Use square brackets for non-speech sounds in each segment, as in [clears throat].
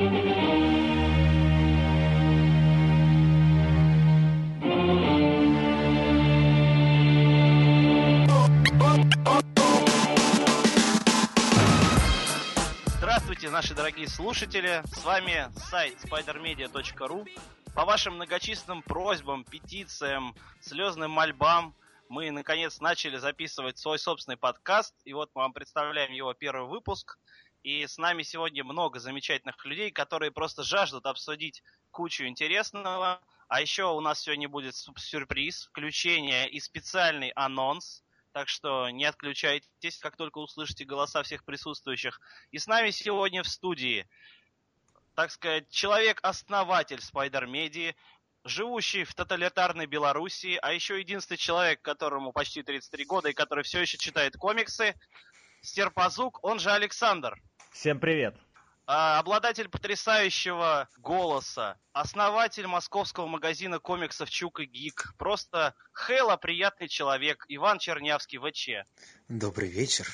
Здравствуйте, наши дорогие слушатели! С вами сайт spidermedia.ru. По вашим многочисленным просьбам, петициям, слезным мольбам мы наконец начали записывать свой собственный подкаст, и вот мы вам представляем его первый выпуск. И с нами сегодня много замечательных людей, которые просто жаждут обсудить кучу интересного. А еще у нас сегодня будет сюрприз, включение и специальный анонс. Так что не отключайтесь, как только услышите голоса всех присутствующих. И с нами сегодня в студии, так сказать, человек-основатель Media, живущий в тоталитарной Белоруссии, а еще единственный человек, которому почти 33 года и который все еще читает комиксы, Стерпазук, он же Александр. Всем привет. А, обладатель потрясающего голоса, основатель московского магазина комиксов Чук и Гик, просто Хейла приятный человек, Иван Чернявский, ВЧ. Добрый вечер.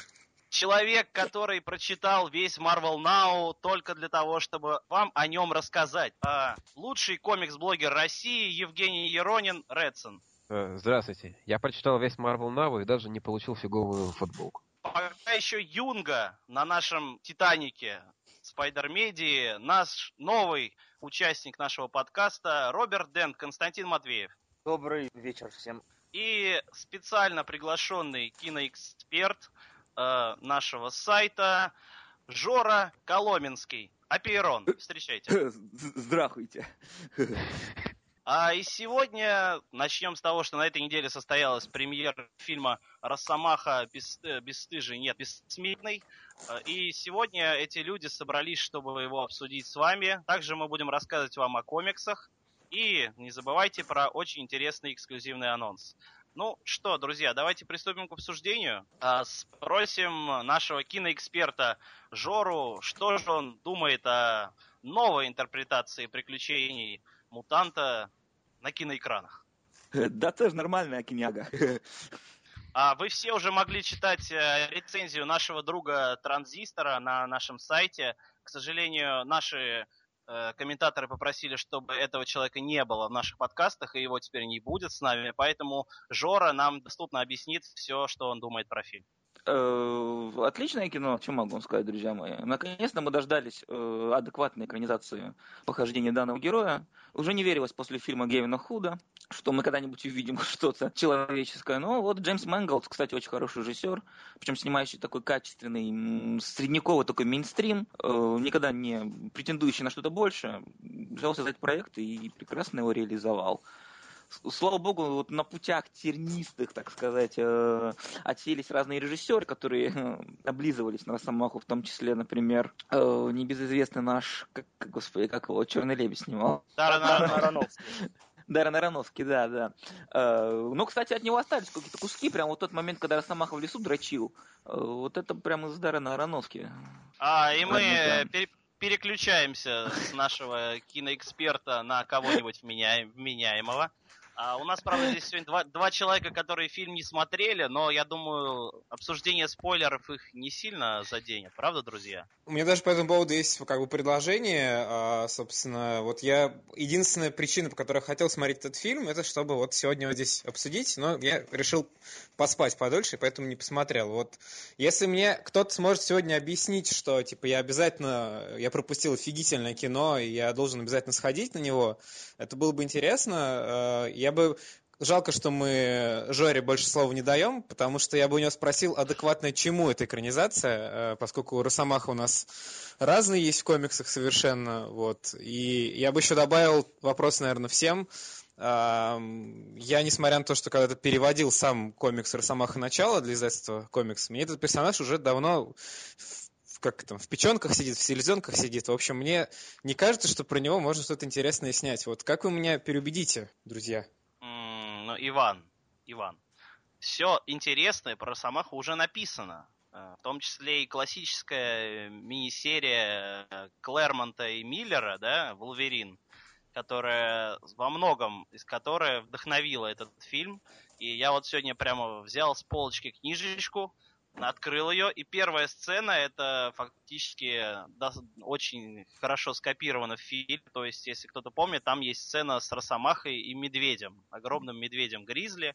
Человек, который прочитал весь Marvel Now только для того, чтобы вам о нем рассказать. А, лучший комикс-блогер России Евгений Еронин, Редсон. Э, Здравствуйте. Я прочитал весь Marvel Now и даже не получил фиговую футболку. Пока еще Юнга на нашем Титанике Спайдер Медии, наш новый участник нашего подкаста Роберт Дент, Константин Матвеев. Добрый вечер всем. И специально приглашенный киноэксперт э, нашего сайта Жора Коломенский. Апейрон, встречайте. [laughs] Здравствуйте. [laughs] А и сегодня начнем с того, что на этой неделе состоялась премьера фильма «Росомаха без, э, бесстыжий, нет, бессмертный». Э, И сегодня эти люди собрались, чтобы его обсудить с вами. Также мы будем рассказывать вам о комиксах. И не забывайте про очень интересный эксклюзивный анонс. Ну что, друзья, давайте приступим к обсуждению. А, Спросим нашего киноэксперта Жору, что же он думает о новой интерпретации приключений мутанта на киноэкранах. [laughs] Да це ж нормальная киняга. А вы все уже могли читать э, рецензию нашего друга Транзистора на нашем сайте. К сожалению, наши э, комментаторы попросили, чтобы этого человека не было в наших подкастах, и его теперь не будет с нами. Поэтому Жора нам доступно объяснит все, что он думает про фильм. Э, Отличное кино, что могу вам сказать, друзья мои. Наконец-то мы дождались э, адекватной экранизации похождения данного героя. Уже не верилось после фильма Гевина Худа, что мы когда-нибудь увидим [laughs] что-то человеческое. Но вот Джеймс Мэнглс, кстати, очень хороший режиссер, причем снимающий такой качественный, м, средневековый такой мейнстрим, э, никогда не претендующий на что-то больше, взялся за этот проект и прекрасно его реализовал. Слава богу, вот на путях тернистых, так сказать, э, отселись разные режиссеры, которые э, облизывались на Росомаху, в том числе, например, э, небезызвестный наш, как, господи, как его, Черный лебедь снимал. Даррен Аронофски. Даррен Аронофский, [laughs] да, да. Э, Но, кстати, от него остались какие-то куски, прям вот тот момент, когда Росомаха в лесу дрочил. Э, Вот это прям из Даррена Аронофски. А, и мы пере- переключаемся с нашего киноэксперта на кого-нибудь вменяем- вменяемого. А у нас, правда, здесь сегодня два, два человека, которые фильм не смотрели, но я думаю, обсуждение спойлеров их не сильно заденет, правда, друзья? У меня даже по этому поводу есть как бы предложение. А, собственно, вот я единственная причина, по которой я хотел смотреть этот фильм, это чтобы вот сегодня вот здесь обсудить, но я решил поспать подольше, поэтому не посмотрел. Вот если мне кто-то сможет сегодня объяснить, что типа я обязательно, я пропустил офигительное кино, и я должен обязательно сходить на него, это было бы интересно. А, Я бы Жалко, что мы Жоре больше слова не даем, потому что я бы у него спросил, адекватно чему эта экранизация, э, поскольку Росомаха у нас разные есть в комиксах совершенно, вот. И я бы еще добавил вопрос, наверное, всем. Я, несмотря на то, что когда-то переводил сам комикс Росомаха начало для издательства комикс, мне этот персонаж уже давно как там, в печенках сидит, в селезенках сидит. В общем, мне не кажется, что про него можно что-то интересное снять. Вот как вы меня переубедите, друзья? Ну, Иван, Иван, все интересное про Росомаху уже написано. Э, В том числе и классическая мини-серия э, Клэрмонта и Миллера, да, «Вулверин», которая во многом, из которой вдохновила этот фильм. И я вот сегодня прямо взял с полочки книжечку, открыл ее, и первая сцена это фактически да, очень хорошо скопировано в фильме. То есть, если кто-то помнит, там есть сцена с Росомахой и медведем, огромным медведем Гризли.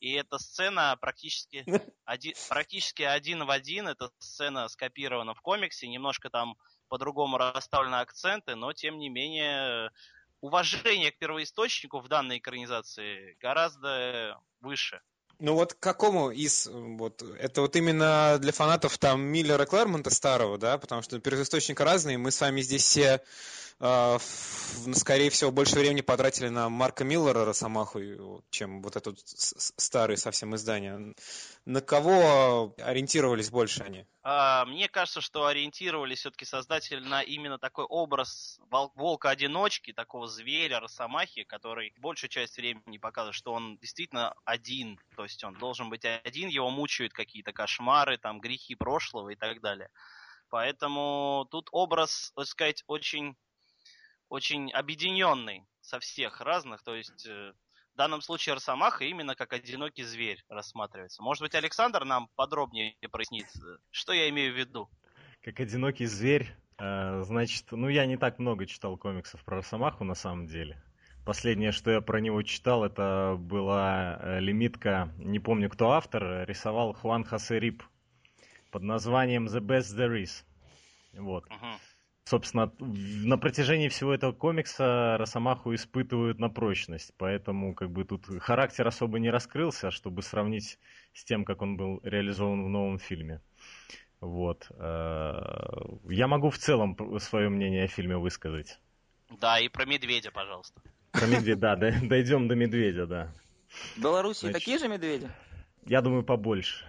И эта сцена практически [laughs] один, практически один в один. Эта сцена скопирована в комиксе, немножко там по-другому расставлены акценты, но тем не менее уважение к первоисточнику в данной экранизации гораздо выше. Ну вот к какому из, вот, это вот именно для фанатов там Миллера Клэрмонта старого, да, потому что первоисточник разный, мы с вами здесь все, э, скорее всего, больше времени потратили на Марка Миллера Росомаху, чем вот этот старый совсем издание. На кого ориентировались больше они? А, мне кажется, что ориентировались все-таки создатели на именно такой образ волка-одиночки, такого зверя, росомахи, который большую часть времени показывает, что он действительно один, то есть он должен быть один, его мучают какие-то кошмары, там, грехи прошлого и так далее. Поэтому тут образ, так сказать, очень, очень объединенный со всех разных, то есть э, в данном случае Росомаха именно как одинокий зверь рассматривается. Может быть, Александр нам подробнее прояснит, что я имею в виду? Как одинокий зверь, э, значит, ну я не так много читал комиксов про Росомаху на самом деле. Последнее, что я про него читал, это была э, лимитка, не помню кто автор, рисовал Хуан Хосе Рип под названием The Best There Is. Вот. Uh-huh собственно, на протяжении всего этого комикса Росомаху испытывают на прочность, поэтому как бы тут характер особо не раскрылся, чтобы сравнить с тем, как он был реализован в новом фильме. Вот. Э, я могу в целом свое мнение о фильме высказать. Да, и про медведя, пожалуйста. Про медведя, да, [laughs] дойдем до медведя, да. В Беларуси Значит, такие же медведи? Я думаю, побольше.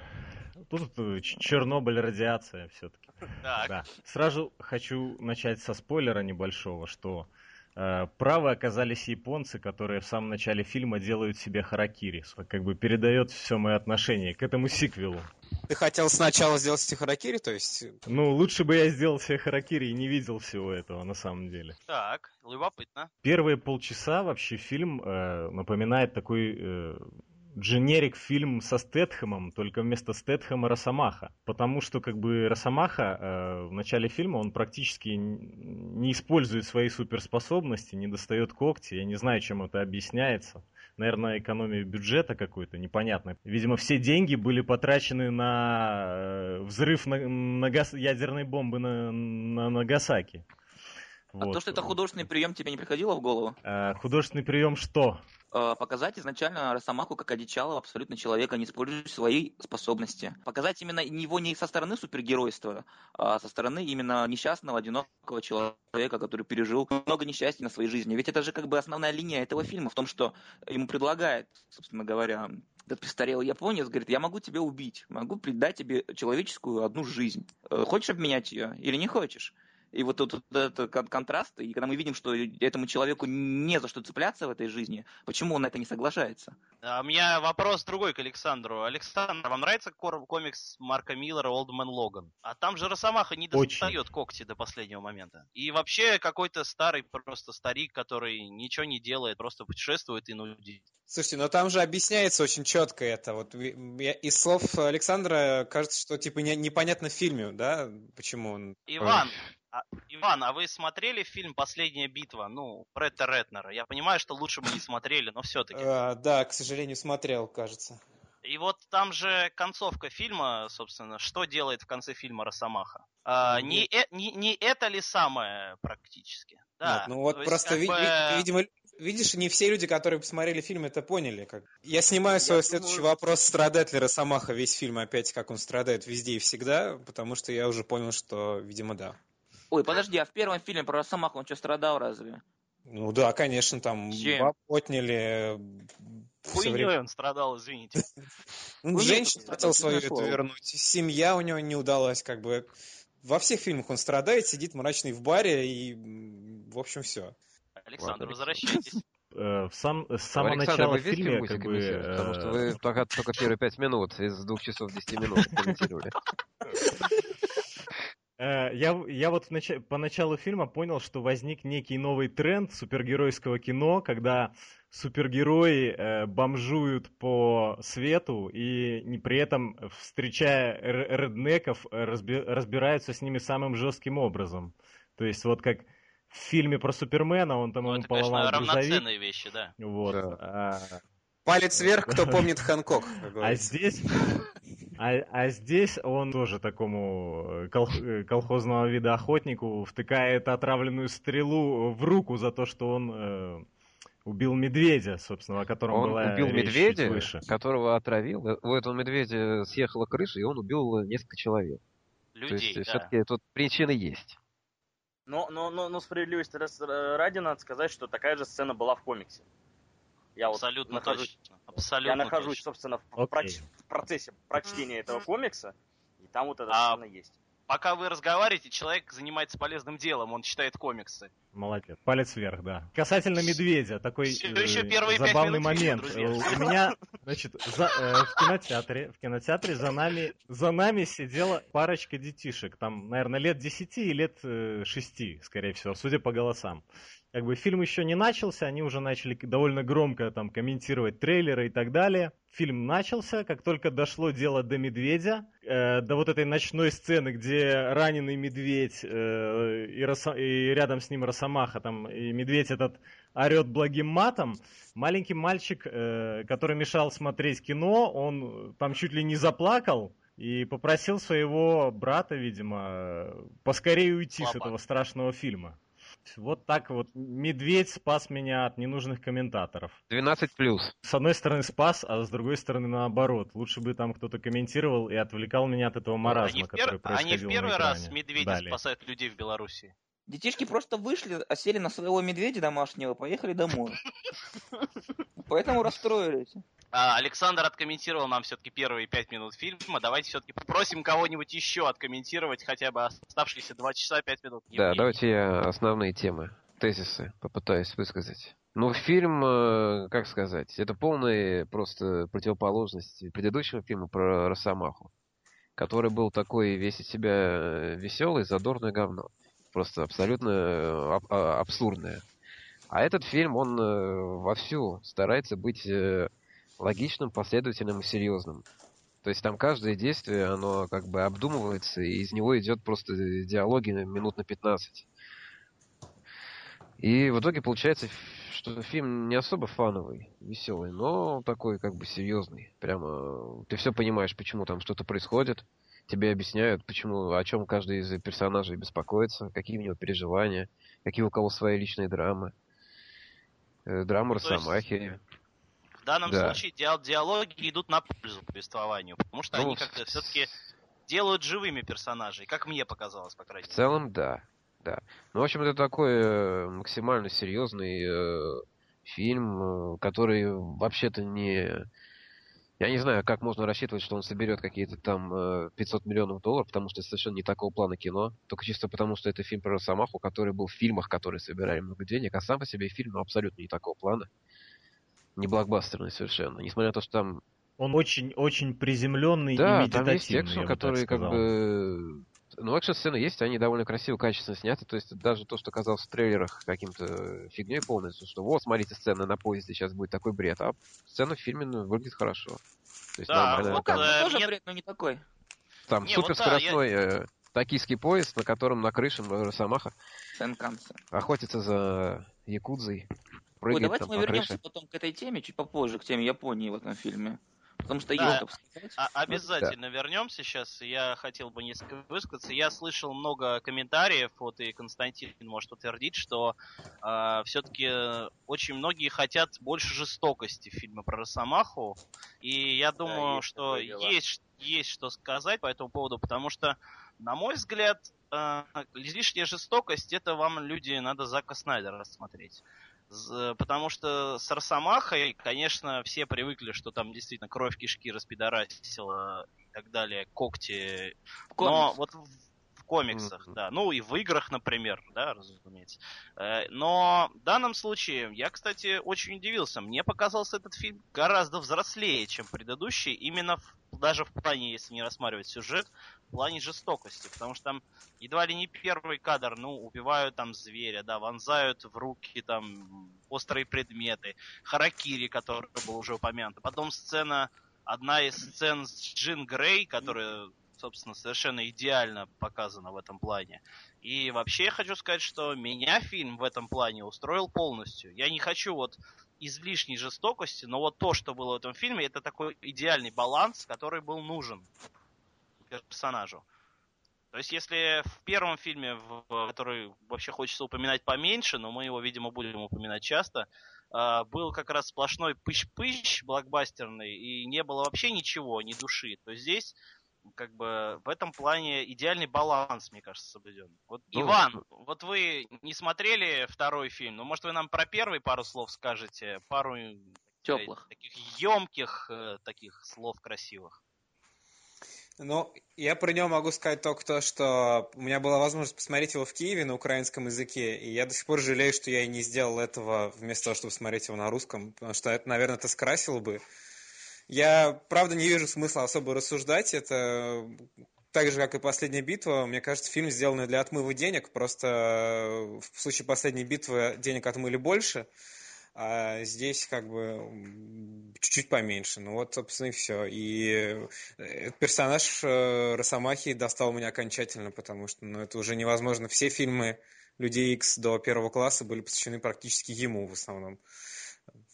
Тут э, Чернобыль, радиация все-таки. Так. Да. Сразу хочу начать со спойлера небольшого, что э, правы оказались японцы, которые в самом начале фильма делают себе харакири. Как бы передает все мое отношение к этому сиквелу. Ты хотел сначала сделать себе харакири, то есть... Ну, лучше бы я сделал себе харакири и не видел всего этого на самом деле. Так, любопытно. Первые полчаса вообще фильм э, напоминает такой э, дженерик фильм со Стэтхэмом, только вместо Стэтхэма Росомаха. Потому что как бы Росомаха э, в начале фильма он практически не использует свои суперспособности, не достает когти. Я не знаю, чем это объясняется. Наверное, экономия бюджета какой-то, непонятно. Видимо, все деньги были потрачены на э, взрыв на, на газ, ядерной бомбы на, на Нагасаки. А вот. то, что это художественный прием, тебе не приходило в голову? Э, художественный прием что? Э, показать изначально Росомаху как одичалого абсолютно человека, не используя свои способности. Показать именно его не со стороны супергеройства, а со стороны именно несчастного, одинокого человека, который пережил много несчастья на своей жизни. Ведь это же как бы основная линия этого фильма в том, что ему предлагает, собственно говоря, этот престарелый японец говорит, я могу тебя убить, могу придать тебе человеческую одну жизнь. Э, хочешь обменять ее или не хочешь? И вот тут вот этот контраст, и когда мы видим, что этому человеку не за что цепляться в этой жизни, почему он на это не соглашается? А у меня вопрос другой к Александру. Александр, вам нравится комикс Марка Миллера «Олдмен Логан»? А там же Росомаха не достает Очень. когти до последнего момента. И вообще какой-то старый просто старик, который ничего не делает, просто путешествует и нудит. Слушайте, но там же объясняется очень четко это. Вот из слов Александра кажется, что типа не, непонятно в фильме, да, почему он. Иван, а, Иван, а вы смотрели фильм «Последняя битва»? Ну, Бретта Ретнера. Я понимаю, что лучше бы не смотрели, но все-таки. А, да, к сожалению, смотрел, кажется. И вот там же концовка фильма, собственно, что делает в конце фильма Росомаха. А, не, э, не, не это ли самое практически? Да. Нет, ну вот просто, есть, ви- бы... видимо, видишь, не все люди, которые посмотрели фильм, это поняли. Как... Я снимаю свой я следующий думаю... вопрос, страдает ли Росомаха весь фильм опять, как он страдает везде и всегда, потому что я уже понял, что, видимо, да. Ой, подожди, а в первом фильме про Росомаху он что, страдал разве? Ну да, конечно, там Чем? отняли. Хуйней он страдал, извините. Ну, женщину хотел свою эту вернуть. Семья у него не удалась, как бы. Во всех фильмах он страдает, сидит мрачный в баре и, в общем, все. Александр, возвращайтесь. [laughs] Э, в сам, с самого начала фильма, как бы... Потому что вы только, только первые пять минут из двух часов десяти минут комментировали. [laughs] Э, я, я вот нач... по началу фильма понял, что возник некий новый тренд супергеройского кино, когда супергерои э, бомжуют по свету и не, при этом, встречая реднеков, разби, разбираются с ними самым жестким образом. То есть вот как в фильме про Супермена, он там ну, это, поломал конечно, равноценные вещи, да. Вот. Да. А, Палец вверх, кто [laughs] помнит Ханкок. А здесь, а, а здесь он тоже такому э, кол, э, колхозного вида охотнику втыкает отравленную стрелу в руку за то, что он э, убил медведя, собственно, о котором он была убил речь медведя, выше. которого отравил. Э, у этого медведя съехала крыша, и он убил несколько человек. Людей, То есть, да. все-таки тут причины есть. Но, но, но, но справедливости ради надо сказать, что такая же сцена была в комиксе. Я Абсолютно вот нахожусь, точно. Абсолютно я нахожусь, точно. собственно, в, okay. проч, в процессе прочтения этого комикса, и там вот эта а, сцена есть. Пока вы разговариваете, человек занимается полезным делом, он читает комиксы. Молодец. Палец вверх, да. Касательно медведя, такой Все еще э, первые забавный момент. Фильма, У меня, значит, за, э, в кинотеатре, в кинотеатре за нами, за нами сидела парочка детишек. Там, наверное, лет 10 и лет э, 6, скорее всего, судя по голосам как бы фильм еще не начался, они уже начали довольно громко там комментировать трейлеры и так далее. Фильм начался, как только дошло дело до медведя, э, до вот этой ночной сцены, где раненый медведь э, и, Роса, и рядом с ним Росомаха, там, и медведь этот орет благим матом, маленький мальчик, э, который мешал смотреть кино, он там чуть ли не заплакал, и попросил своего брата, видимо, поскорее уйти Папа. с этого страшного фильма. Вот так вот медведь спас меня от ненужных комментаторов. 12 плюс. С одной стороны спас, а с другой стороны наоборот. Лучше бы там кто-то комментировал и отвлекал меня от этого маразма, они который пер... происходил Они в первый раз медведи Далее. спасают людей в Беларуси. Детишки просто вышли, осели на своего медведя домашнего, поехали домой. [laughs] Поэтому расстроились. А, Александр откомментировал нам все-таки первые пять минут фильма. Давайте все-таки попросим кого-нибудь еще откомментировать хотя бы оставшиеся два часа пять минут. Да, давайте я основные темы, тезисы попытаюсь высказать. Ну, фильм, э, как сказать, это полная просто противоположность предыдущего фильма про Росомаху, который был такой весь из себя э, веселый, задорное говно. Просто абсолютно э, аб- а, абсурдное. А этот фильм, он вовсю старается быть логичным, последовательным и серьезным. То есть там каждое действие, оно как бы обдумывается, и из него идет просто диалоги минут на 15. И в итоге получается, что фильм не особо фановый, веселый, но такой как бы серьезный. Прямо ты все понимаешь, почему там что-то происходит. Тебе объясняют, почему, о чем каждый из персонажей беспокоится, какие у него переживания, какие у кого свои личные драмы. Э, драма Росомахи. Есть в данном да. случае диалоги идут на пользу повествованию, потому что ну, они как-то все-таки делают живыми персонажей, как мне показалось, по крайней мере. В целом, да. Да. Ну, в общем, это такой э, максимально серьезный э, фильм, э, который вообще-то не... Я не знаю, как можно рассчитывать, что он соберет какие-то там э, 500 миллионов долларов, потому что это совершенно не такого плана кино. Только чисто потому, что это фильм про Росомаху, который был в фильмах, которые собирали много денег, а сам по себе фильм ну, абсолютно не такого плана не блокбастерный совершенно. Несмотря на то, что там... Он очень-очень приземленный да, и медитативный, там есть экшен, который как бы... Ну, экшн-сцены есть, они довольно красиво, качественно сняты. То есть даже то, что казалось в трейлерах каким-то фигней полностью, что вот, смотрите, сцена на поезде, сейчас будет такой бред. А сцена в фильме ну, выглядит хорошо. То есть да, нормально. Ну, как бы тоже нет... бред, но не такой. Там не, суперскоростной вот да, я... э, токийский поезд, на котором на крыше Росомаха охотится за Якудзой прыгает Ой, давайте мы вернемся потом к этой теме, чуть попозже, к теме Японии в этом фильме. Потому что да, елка а, Обязательно да. вернемся сейчас. Я хотел бы несколько высказаться. Я слышал много комментариев, вот и Константин может утвердить, что э, все-таки очень многие хотят больше жестокости в фильме про Росомаху. И я думаю, да, есть что есть, есть что сказать по этому поводу, потому что, на мой взгляд, э, излишняя жестокость это вам люди надо Зака Снайдера рассмотреть. Потому что с Росомахой, конечно, все привыкли, что там действительно кровь кишки распидорасила и так далее, когти. Но вот в комиксах, Мгм. да. Ну и в играх, например, да, разумеется. Э, Но в данном случае я, кстати, очень удивился. Мне показался этот фильм гораздо взрослее, чем предыдущий, именно в- даже в плане, если не рассматривать сюжет, в плане жестокости. Потому что там едва ли не первый кадр, ну, убивают там зверя, да, вонзают в руки там острые предметы, харакири, который был уже упомянут. Потом сцена, одна из сцен с Джин Грей, которая, собственно, совершенно идеально показана в этом плане. И вообще я хочу сказать, что меня фильм в этом плане устроил полностью. Я не хочу вот излишней жестокости, но вот то, что было в этом фильме, это такой идеальный баланс, который был нужен персонажу. То есть, если в первом фильме, в- который вообще хочется упоминать поменьше, но мы его, видимо, будем упоминать часто, а, был как раз сплошной пыщ-пыщ блокбастерный, и не было вообще ничего, ни души, то здесь как бы в этом плане идеальный баланс, мне кажется, соблюден. Вот, Ну, Иван, вот вы не смотрели второй фильм, но может вы нам про первый пару слов скажете, пару сказать, Теплых. таких емких таких слов красивых. Ну, я про него могу сказать только то, что у меня была возможность посмотреть его в Киеве на украинском языке, и я до сих пор жалею, что я и не сделал этого вместо того, чтобы смотреть его на русском, потому что это, наверное, это скрасило бы. Я, правда, не вижу смысла особо рассуждать, это так же, как и «Последняя битва», мне кажется, фильм, сделанный для отмыва денег, просто в случае «Последней битвы» денег отмыли больше, а здесь как бы чуть-чуть поменьше. Ну вот, собственно, и все. И э, персонаж э, Росомахи достал меня окончательно, потому что ну, это уже невозможно. Все фильмы Людей Икс до первого класса были посвящены практически ему в основном.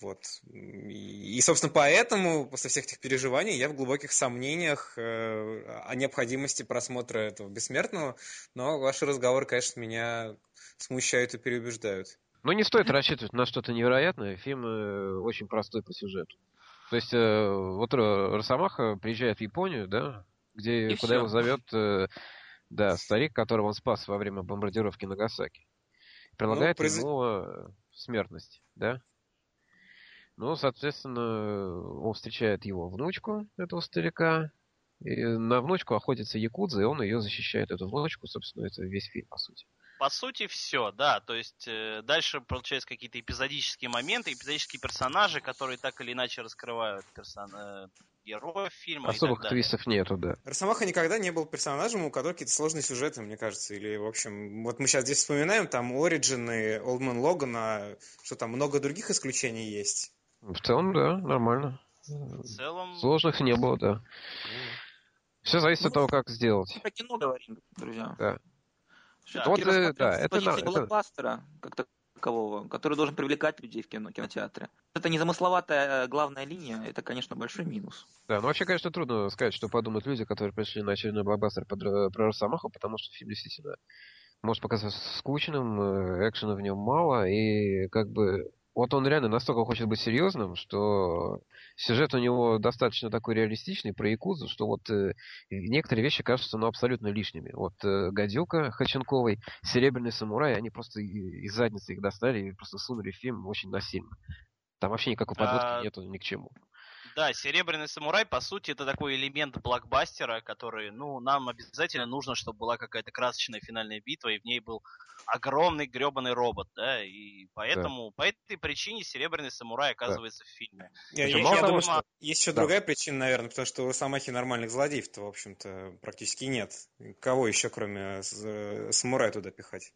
Вот. И, и, собственно, поэтому, после всех этих переживаний, я в глубоких сомнениях э, о необходимости просмотра этого бессмертного, но ваши разговоры, конечно, меня смущают и переубеждают. Ну, не стоит рассчитывать на что-то невероятное. Фильм э, очень простой по сюжету. То есть, э, вот Ро- Росомаха приезжает в Японию, да, где, И куда всё. его зовет, э, да, старик, которого он спас во время бомбардировки Нагасаки. Предлагает Ну, произ- ему смертность, да. Ну, соответственно, он встречает его внучку, этого старика, и на внучку охотится Якудза, и он ее защищает, эту внучку, собственно, это весь фильм, по сути. По сути, все, да. То есть э, дальше получаются какие-то эпизодические моменты, эпизодические персонажи, которые так или иначе раскрывают персон... э, героев фильма. и Особых так далее. твистов нету, да. Росомаха никогда не был персонажем, у которого какие-то сложные сюжеты, мне кажется. Или, в общем, вот мы сейчас здесь вспоминаем, там Ориджин и Олдман Логан, а что там много других исключений есть. В целом, да, нормально. В целом, Сложных не было, да. Все зависит от того, как сделать. Про кино говорим, друзья. Да. Всё-таки Вот, э, да, это на- это- блокбастера, как такового, который должен привлекать людей в кино, кинотеатре. Это незамысловатая э, главная линия, это, конечно, большой минус. Да, ну вообще, конечно, трудно сказать, что подумают люди, которые пришли на очередной блокбастер под- э, про Росомаху, потому что фильм действительно может показаться скучным, э, экшена в нем мало, и как бы вот он реально настолько хочет быть серьезным, что сюжет у него достаточно такой реалистичный про Якузу, что вот э, некоторые вещи кажутся ну, абсолютно лишними. Вот э, Гадюка Ходченковой, Серебряный самурай, они просто из задницы их достали и просто сунули в фильм очень насильно. Там вообще никакой подводки А, нету ни к чему. Да, Серебряный самурай, по сути, это такой элемент блокбастера, который, ну, нам обязательно нужно, чтобы была какая-то красочная финальная битва, и в ней был огромный гребаный робот, да, и поэтому, по этой причине Серебряный самурай оказывается в фильме. Я, я- я думаю, что- есть еще Да. другая причина, наверное, потому что у Росомахи нормальных злодеев-то, в общем-то, практически нет. Кого еще, кроме э, самурая, туда пихать?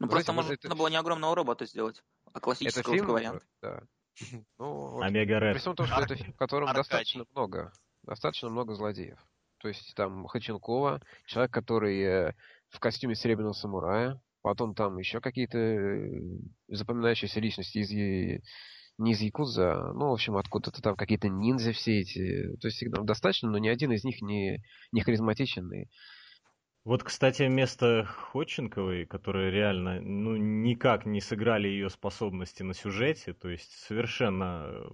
Ну, Знаете, просто может, можно это- было не огромного робота сделать, а Это классического фильм, варианта. да. [laughs] Ну, Омега При Ред. всем том, что это фильм, в котором Аркадий. достаточно много, достаточно много злодеев. То есть там Хаченкова, человек, который э, в костюме серебряного самурая, потом там еще какие-то э, запоминающиеся личности из не из Якуза, ну, в общем, откуда-то там какие-то ниндзя все эти. То есть их там достаточно, но ни один из них не, не харизматичен. И Вот, кстати, место Ходченковой, которые реально ну, никак не сыграли ее способности на сюжете, то есть совершенно э,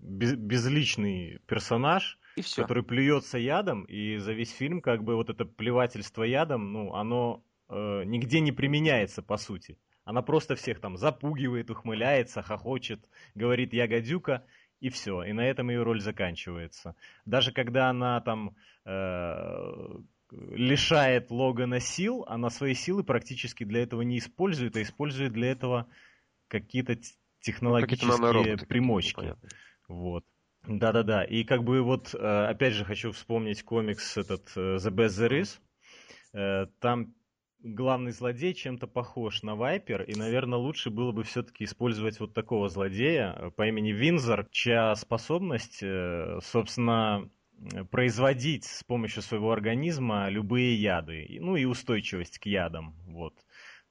без- безличный персонаж, И все. который плюется ядом, и за весь фильм как бы вот это плевательство ядом, ну, оно э, нигде не применяется, по сути. Она просто всех там запугивает, ухмыляется, хохочет, говорит «я гадюка», и все. И на этом ее роль заканчивается. Даже когда она там э, лишает Логана сил, она свои силы практически для этого не использует, а использует для этого какие-то технологические Ну, нанороботы примочки. понятно. Вот. Да-да-да. И как бы вот, э, опять же, хочу вспомнить комикс этот э, The Best There Is. Э, Там главный злодей чем-то похож на Вайпер, и, наверное, лучше было бы все-таки использовать вот такого злодея по имени Винзор, чья способность, собственно, производить с помощью своего организма любые яды, и- ну и устойчивость к ядам, вот.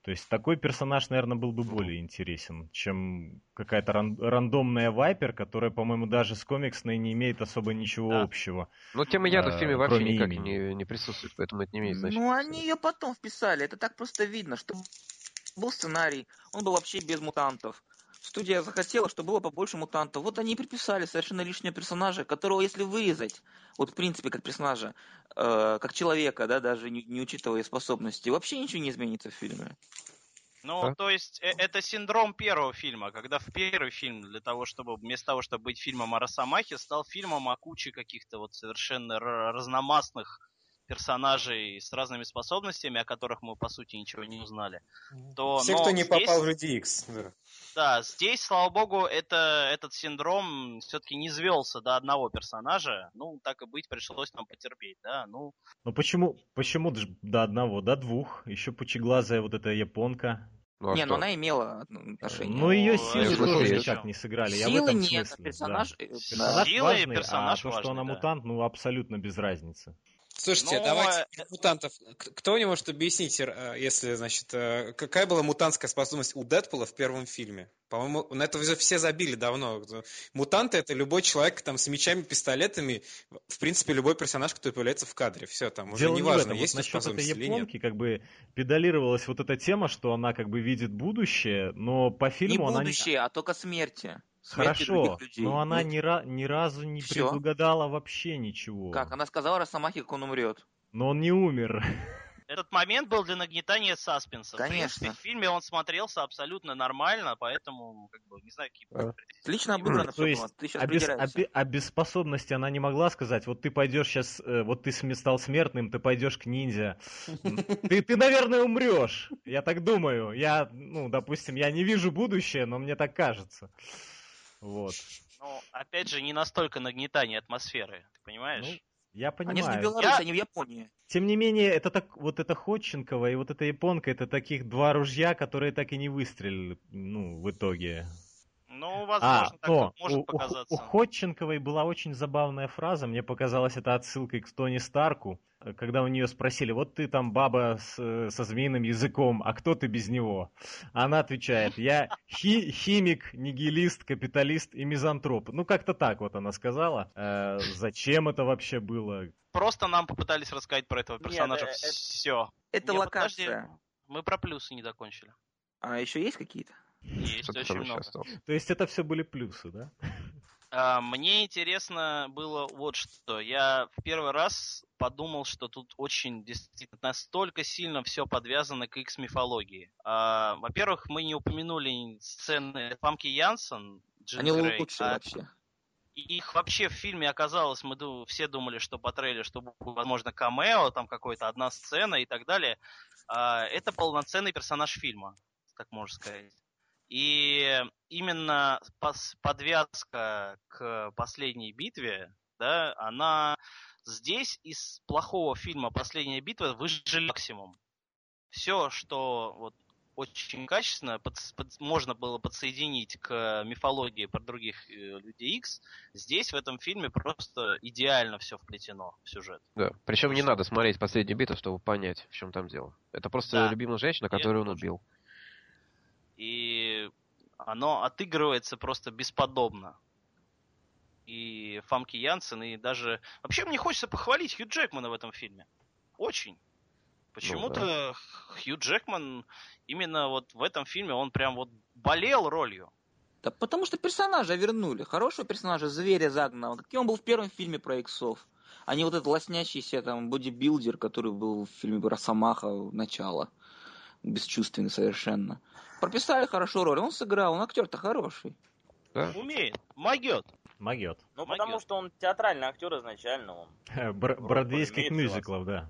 То есть такой персонаж, наверное, был бы более интересен, чем какая-то ран- рандомная Вайпер, которая, по-моему, даже с комиксной не имеет особо ничего Да. общего. Ну, тема яда в Э, фильме вообще кроме никак имени. не, не присутствует, поэтому это не имеет значения. Ну, они ее потом вписали. Это так просто видно, что был сценарий, он был вообще без мутантов. Студия захотела, чтобы было побольше мутантов. Вот они и приписали совершенно лишнего персонажа, которого если вырезать, вот в принципе как персонажа, э, как человека, да, даже не, не учитывая способности, вообще ничего не изменится в фильме. Ну, Да. то есть, э- это синдром первого фильма, когда в первый фильм, для того, чтобы, вместо того, чтобы быть фильмом о Росомахе, стал фильмом о куче каких-то вот совершенно р- разномастных персонажей с разными способностями, о которых мы, по сути, ничего не узнали. То, Все, но кто не здесь- попал в Икс. Да. Да, здесь, слава богу, это, этот синдром все-таки не звелся до одного персонажа. Ну, так и быть, пришлось нам потерпеть, да. Ну, Ну почему, почему до одного, до двух? Еще пучеглазая вот эта японка. Ну, а не, что? ну она имела отношение. Ну ее Ну, силы тоже никак не сыграли. Я в Силы этом нет, смысле, персонаж... да. э, Персонаж Силы и важный, персонаж а то, что важный, она да. мутант, ну абсолютно без разницы. Слушайте, Ну, давайте э, мутантов. Кто мне может объяснить, э, если, значит, э, какая была мутантская способность у Дэдпула в первом фильме? По-моему, на это уже все забили давно. Мутанты это любой человек там с мечами, пистолетами, в принципе, любой персонаж, который появляется в кадре. Все, там уже Дело не не в важно, этом. Вот есть у насчет этой способность или нет. японки, как бы педалировалась вот эта тема, что она как бы видит будущее, но по Не фильму она не... будущее, а только смерти. Хорошо, но она ни, ра- ни разу не Всё. предугадала вообще ничего. Как? Она сказала Росомахе, как он умрет. Но он не умер. [laughs] этот момент был для нагнетания саспенса. В Конечно. принципе, в фильме он смотрелся абсолютно нормально, поэтому, как бы, не знаю, какие... А. Отлично обыграно То все есть было. Ты сейчас А без, придираешься. а бе- а без способности она не могла сказать, вот ты пойдешь сейчас, вот ты стал смертным, ты пойдешь к ниндзя. Ты, ты, наверное, умрешь. Я так думаю. Я, ну, допустим, я не вижу будущее, но мне так кажется. Вот. Ну, опять же, не настолько нагнетание атмосферы, ты понимаешь? Ну, Я Они же не понимаю. Беларуси, Я- они в Японии. Тем не менее, это так, вот эта Ходченкова и вот эта японка, это таких два ружья, которые так и не выстрелили, ну, в итоге. Ну, А, возможно, так о, может у, показаться. у Ходченковой была очень забавная фраза, мне показалось это отсылкой к Тони Старку, когда у нее спросили, вот ты там баба с, со змеиным языком, а кто ты без него? Она отвечает, я хи- химик, нигилист, капиталист и мизантроп. Ну, как-то так вот она сказала. Э, зачем это вообще было? Просто нам попытались рассказать про этого Нет, персонажа э, э, все. Это Не, локация. Мы про плюсы не закончили. А еще есть какие-то? Есть очень много. То есть это все были плюсы, да? А, Мне интересно было вот что. Я в первый раз подумал, что тут очень действительно настолько сильно все подвязано к X-мифологии. А, Во-первых, мы не упомянули сцены Памки Янсен, Джин Они Грей, лучшие а вообще. их вообще в фильме оказалось, мы все думали, что по трейлеру, что будет, возможно, камео, там какой-то одна сцена и так далее. А, Это полноценный персонаж фильма, так можно сказать. И именно подвязка к последней битве, да, она здесь из плохого фильма «Последняя битва» выжили максимум. Все, что вот очень качественно подс- под- можно было подсоединить к мифологии про других э, людей X, здесь в этом фильме просто идеально все вплетено в сюжет. Да. Причем не надо смотреть последнюю битву, чтобы понять, в чем там дело. Это просто Да. любимая женщина, которую он убил. И оно отыгрывается просто бесподобно. И Фамки Янсен, и даже... Вообще мне хочется похвалить Хью Джекмана в этом фильме. Очень. Почему-то Хью Джекман именно вот в этом фильме он прям вот болел ролью. Да потому что персонажа вернули. Хорошего персонажа, зверя загнанного. Каким он был в первом фильме про иксов. А не вот этот лоснящийся там бодибилдер, который был в фильме Росомаха начало. Бесчувственный совершенно. Прописали хорошо роль, он сыграл, он актер-то хороший. Да? Умеет, могет. Могет. Ну, потому Могет. что он театральный актер изначально. Он, Бр- Роль бродвейских мюзиклов, да.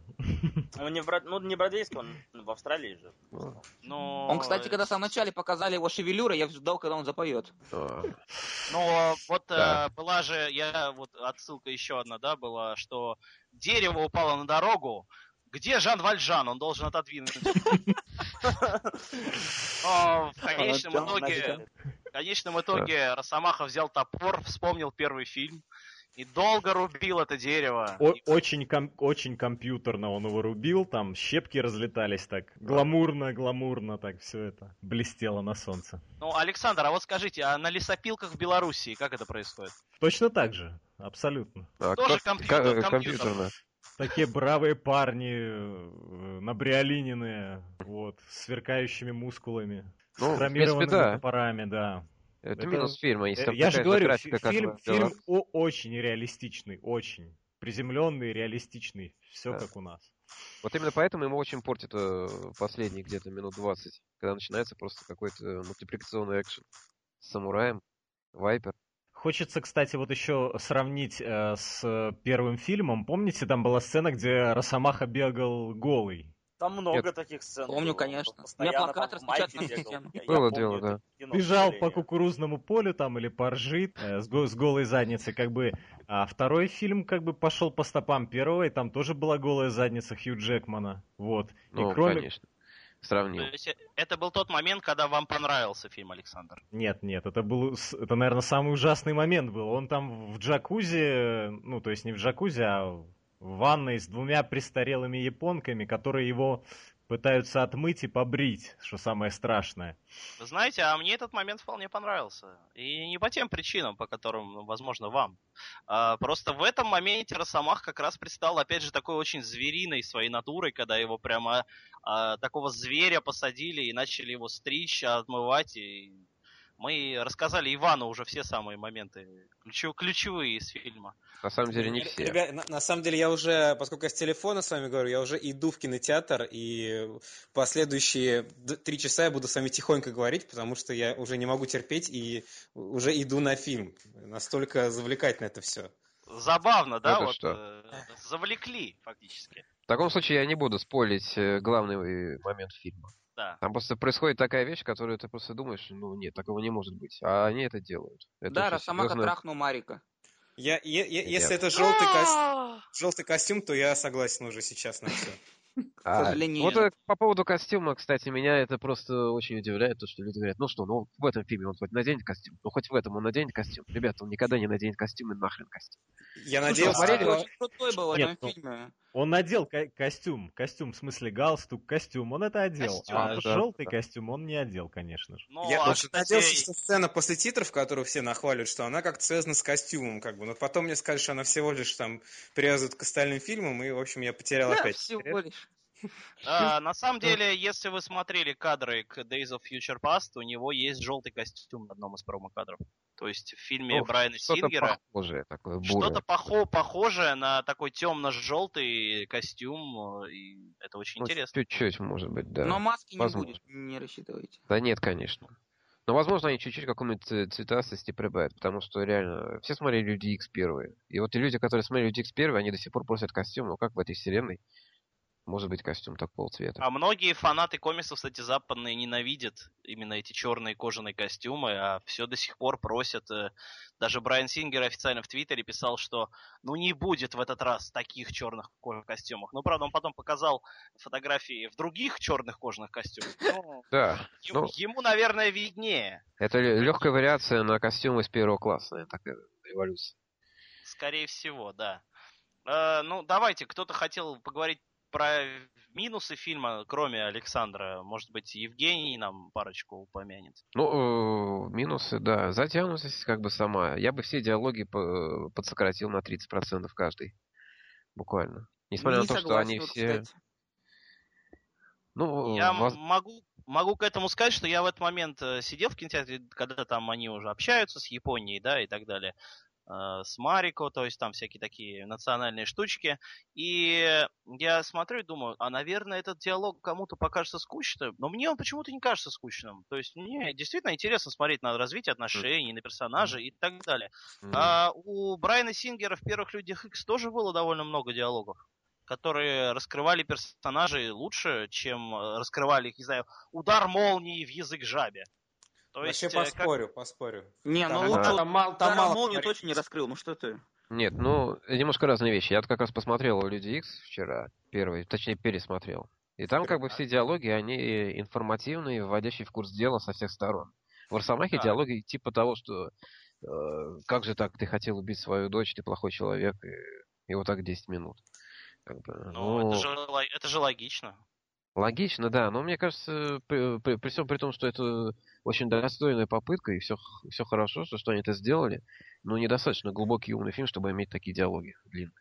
ну, не, в Брод- ну, не бродвейский, он в Австралии же. Ну, Он, кстати, когда в самом начале показали его шевелюры, я ждал, когда он запоет. А, Ну, вот Да. э, была же, я вот отсылка еще одна, да, была, что дерево упало на дорогу. Где Жан Вальжан? Он должен отодвинуть. [laughs] Но в конечном итоге, в конечном итоге Росомаха взял топор, вспомнил первый фильм и долго рубил это дерево. О- И- очень, ком- очень компьютерно он его рубил, там щепки разлетались так. Гламурно, гламурно так все это блестело на солнце. Ну, Александр, а вот скажите, а на лесопилках в Белоруссии как это происходит? Точно так же, абсолютно. а Тоже как- компьютер, ка- компьютер. компьютерно. Такие бравые парни, э, набриолиненные, вот, с сверкающими мускулами, с Ну, в хромированными да. топорами, да. Это, Это- минус фильма, если там Я же говорю, графика, фильм, фильм о- очень реалистичный, очень. Приземленный, реалистичный. Все Да. как у нас. Вот именно поэтому ему очень портит э, последние где-то минут 20, когда начинается просто какой-то мультипликационный экшен с самураем, вайпер. Хочется, кстати, вот еще сравнить э, с первым фильмом. Помните, там была сцена, где Росомаха бегал голый? Там много Нет. таких сцен. Помню, было. конечно. Меня плакат бегал. стену. Я- я Было дело, да. Бежал по кукурузному полю там или по ржи э, с, го- с голой задницей, как бы. А второй фильм как бы пошел по стопам первого, и там тоже была голая задница Хью Джекмана. Вот. Ну, и кроме... конечно. То Сравнил. есть э, это был тот момент, когда вам понравился фильм, Александр. Нет, нет, это был, это, наверное, самый ужасный момент был. Он там в джакузи, ну, то есть не в джакузи, а в ванной с двумя престарелыми японками, которые его пытаются отмыть и побрить, что самое страшное. Знаете, а мне этот момент вполне понравился. И не по тем причинам, по которым, ну, возможно, вам. А просто в этом моменте Росомах как раз предстал, опять же, такой очень звериной своей натурой, когда его прямо а, такого зверя посадили и начали его стричь, отмывать. И мы рассказали Ивану уже все самые моменты, ключев- ключевые из фильма. На самом деле не все. Ребят, на, на самом деле я уже, поскольку я с телефона с вами говорю, я уже иду в кинотеатр, и последующие три часа я буду с вами тихонько говорить, потому что я уже не могу терпеть и уже иду на фильм. Настолько завлекательно это все. Забавно, да? Это вот что? э, завлекли фактически. В таком случае я не буду спойлить э, главный э, момент фильма. Да. Там просто происходит такая вещь, которую ты просто думаешь, ну нет, такого не может быть. А они это делают. Это Да, Росомаха серьезно. трахнул Марика. Я, я- я- если это желтый, желтый костюм, то я согласен уже сейчас на все. А, сожалению, вот э, по поводу костюма, кстати, меня это просто очень удивляет, то, что люди говорят, ну что, ну в этом фильме он хоть наденет костюм, ну хоть в этом он наденет костюм. Ребята, он никогда не наденет костюм и нахрен костюм. Я Слушай, надеялся, что- очень крутой был в этом ну, фильме. Он надел ко- костюм, костюм, в смысле галстук, костюм, он это одел. Костюм, а да, желтый да. костюм он не одел, конечно же. Ну, я а, очень надеялся, что сцена после титров, которую все нахваливают, что она как-то связана с костюмом, как бы. Но потом мне сказали, что она всего лишь там привязывает к остальным фильмам, и, в общем, я потерял Да, опять. всего лишь. А, на самом деле, если вы смотрели кадры к Days of Future Past, у него есть желтый костюм на одном из промо-кадров. То есть в фильме Ну, Брайана Что-то Сингера похожее такое, что-то похо- похожее на такой темно-желтый костюм, и это очень Ну, интересно. Чуть-чуть, может быть, да. Но маски не возможно. будет, не рассчитывайте. Да нет, конечно. Но, возможно, они чуть-чуть какую-нибудь ц- цветастости прибавят, потому что реально все смотрели Люди Икс первые. И вот и люди, которые смотрели Люди Икс первые, они до сих пор просят костюм. Ну как в этой вселенной может быть костюм такого цвета? А многие фанаты комиксов, кстати, западные ненавидят именно эти черные кожаные костюмы, а все до сих пор просят. э, Даже Брайан Сингер официально в Твиттере писал, что ну не будет в этот раз таких черных кожаных костюмов. Ну, правда, он потом показал фотографии в других черных кожаных костюмах. Да, ему, ну, ему, наверное, виднее. это легкая вариация на костюм из первого класса. Такая революция. Скорее всего, да. Э, ну, давайте, кто-то хотел поговорить про минусы фильма, кроме Александра. Может быть, Евгений нам парочку упомянет. Ну, э, минусы, да. Затянутость как бы сама. Я бы все диалоги по- подсократил на 30% каждый. Буквально. Несмотря Не на то, что они вот, все... кстати. Ну, Я воз- м- могу, могу к этому сказать, что я в этот момент э, сидел в кинотеатре, когда там они уже общаются с Японией, да, и так далее. Э, с Марико, то есть там всякие такие национальные штучки. И я смотрю и думаю, а, наверное, этот диалог кому-то покажется скучным, но мне он почему-то не кажется скучным. То есть мне действительно интересно смотреть на развитие отношений, на персонажей и так далее. А у Брайана Сингера в первых Людях Икс тоже было довольно много диалогов которые раскрывали персонажей лучше, чем э, раскрывали их, не знаю, удар молнии в язык жабе. То Вообще есть, э, как- поспорю, поспорю. Не, ну Там- лучше там мало- там мало молнию точно не раскрыл, ну что ты. Нет, ну, немножко разные вещи. Я вот как раз посмотрел Люди Икс вчера, первый, точнее, пересмотрел. И там как бы все диалоги, они информативные, вводящие в курс дела со всех сторон. В Росомахе Да. диалоги типа того, что э, как же так, ты хотел убить свою дочь, ты плохой человек, и, и вот так 10 минут. Как бы, Ну, ну, это, же, это же логично. Логично, да, но мне кажется, при, при- при всем при том, что это очень достойная попытка, и все, все хорошо, что, что они это сделали, но недостаточно глубокий и умный фильм, чтобы иметь такие диалоги длинные.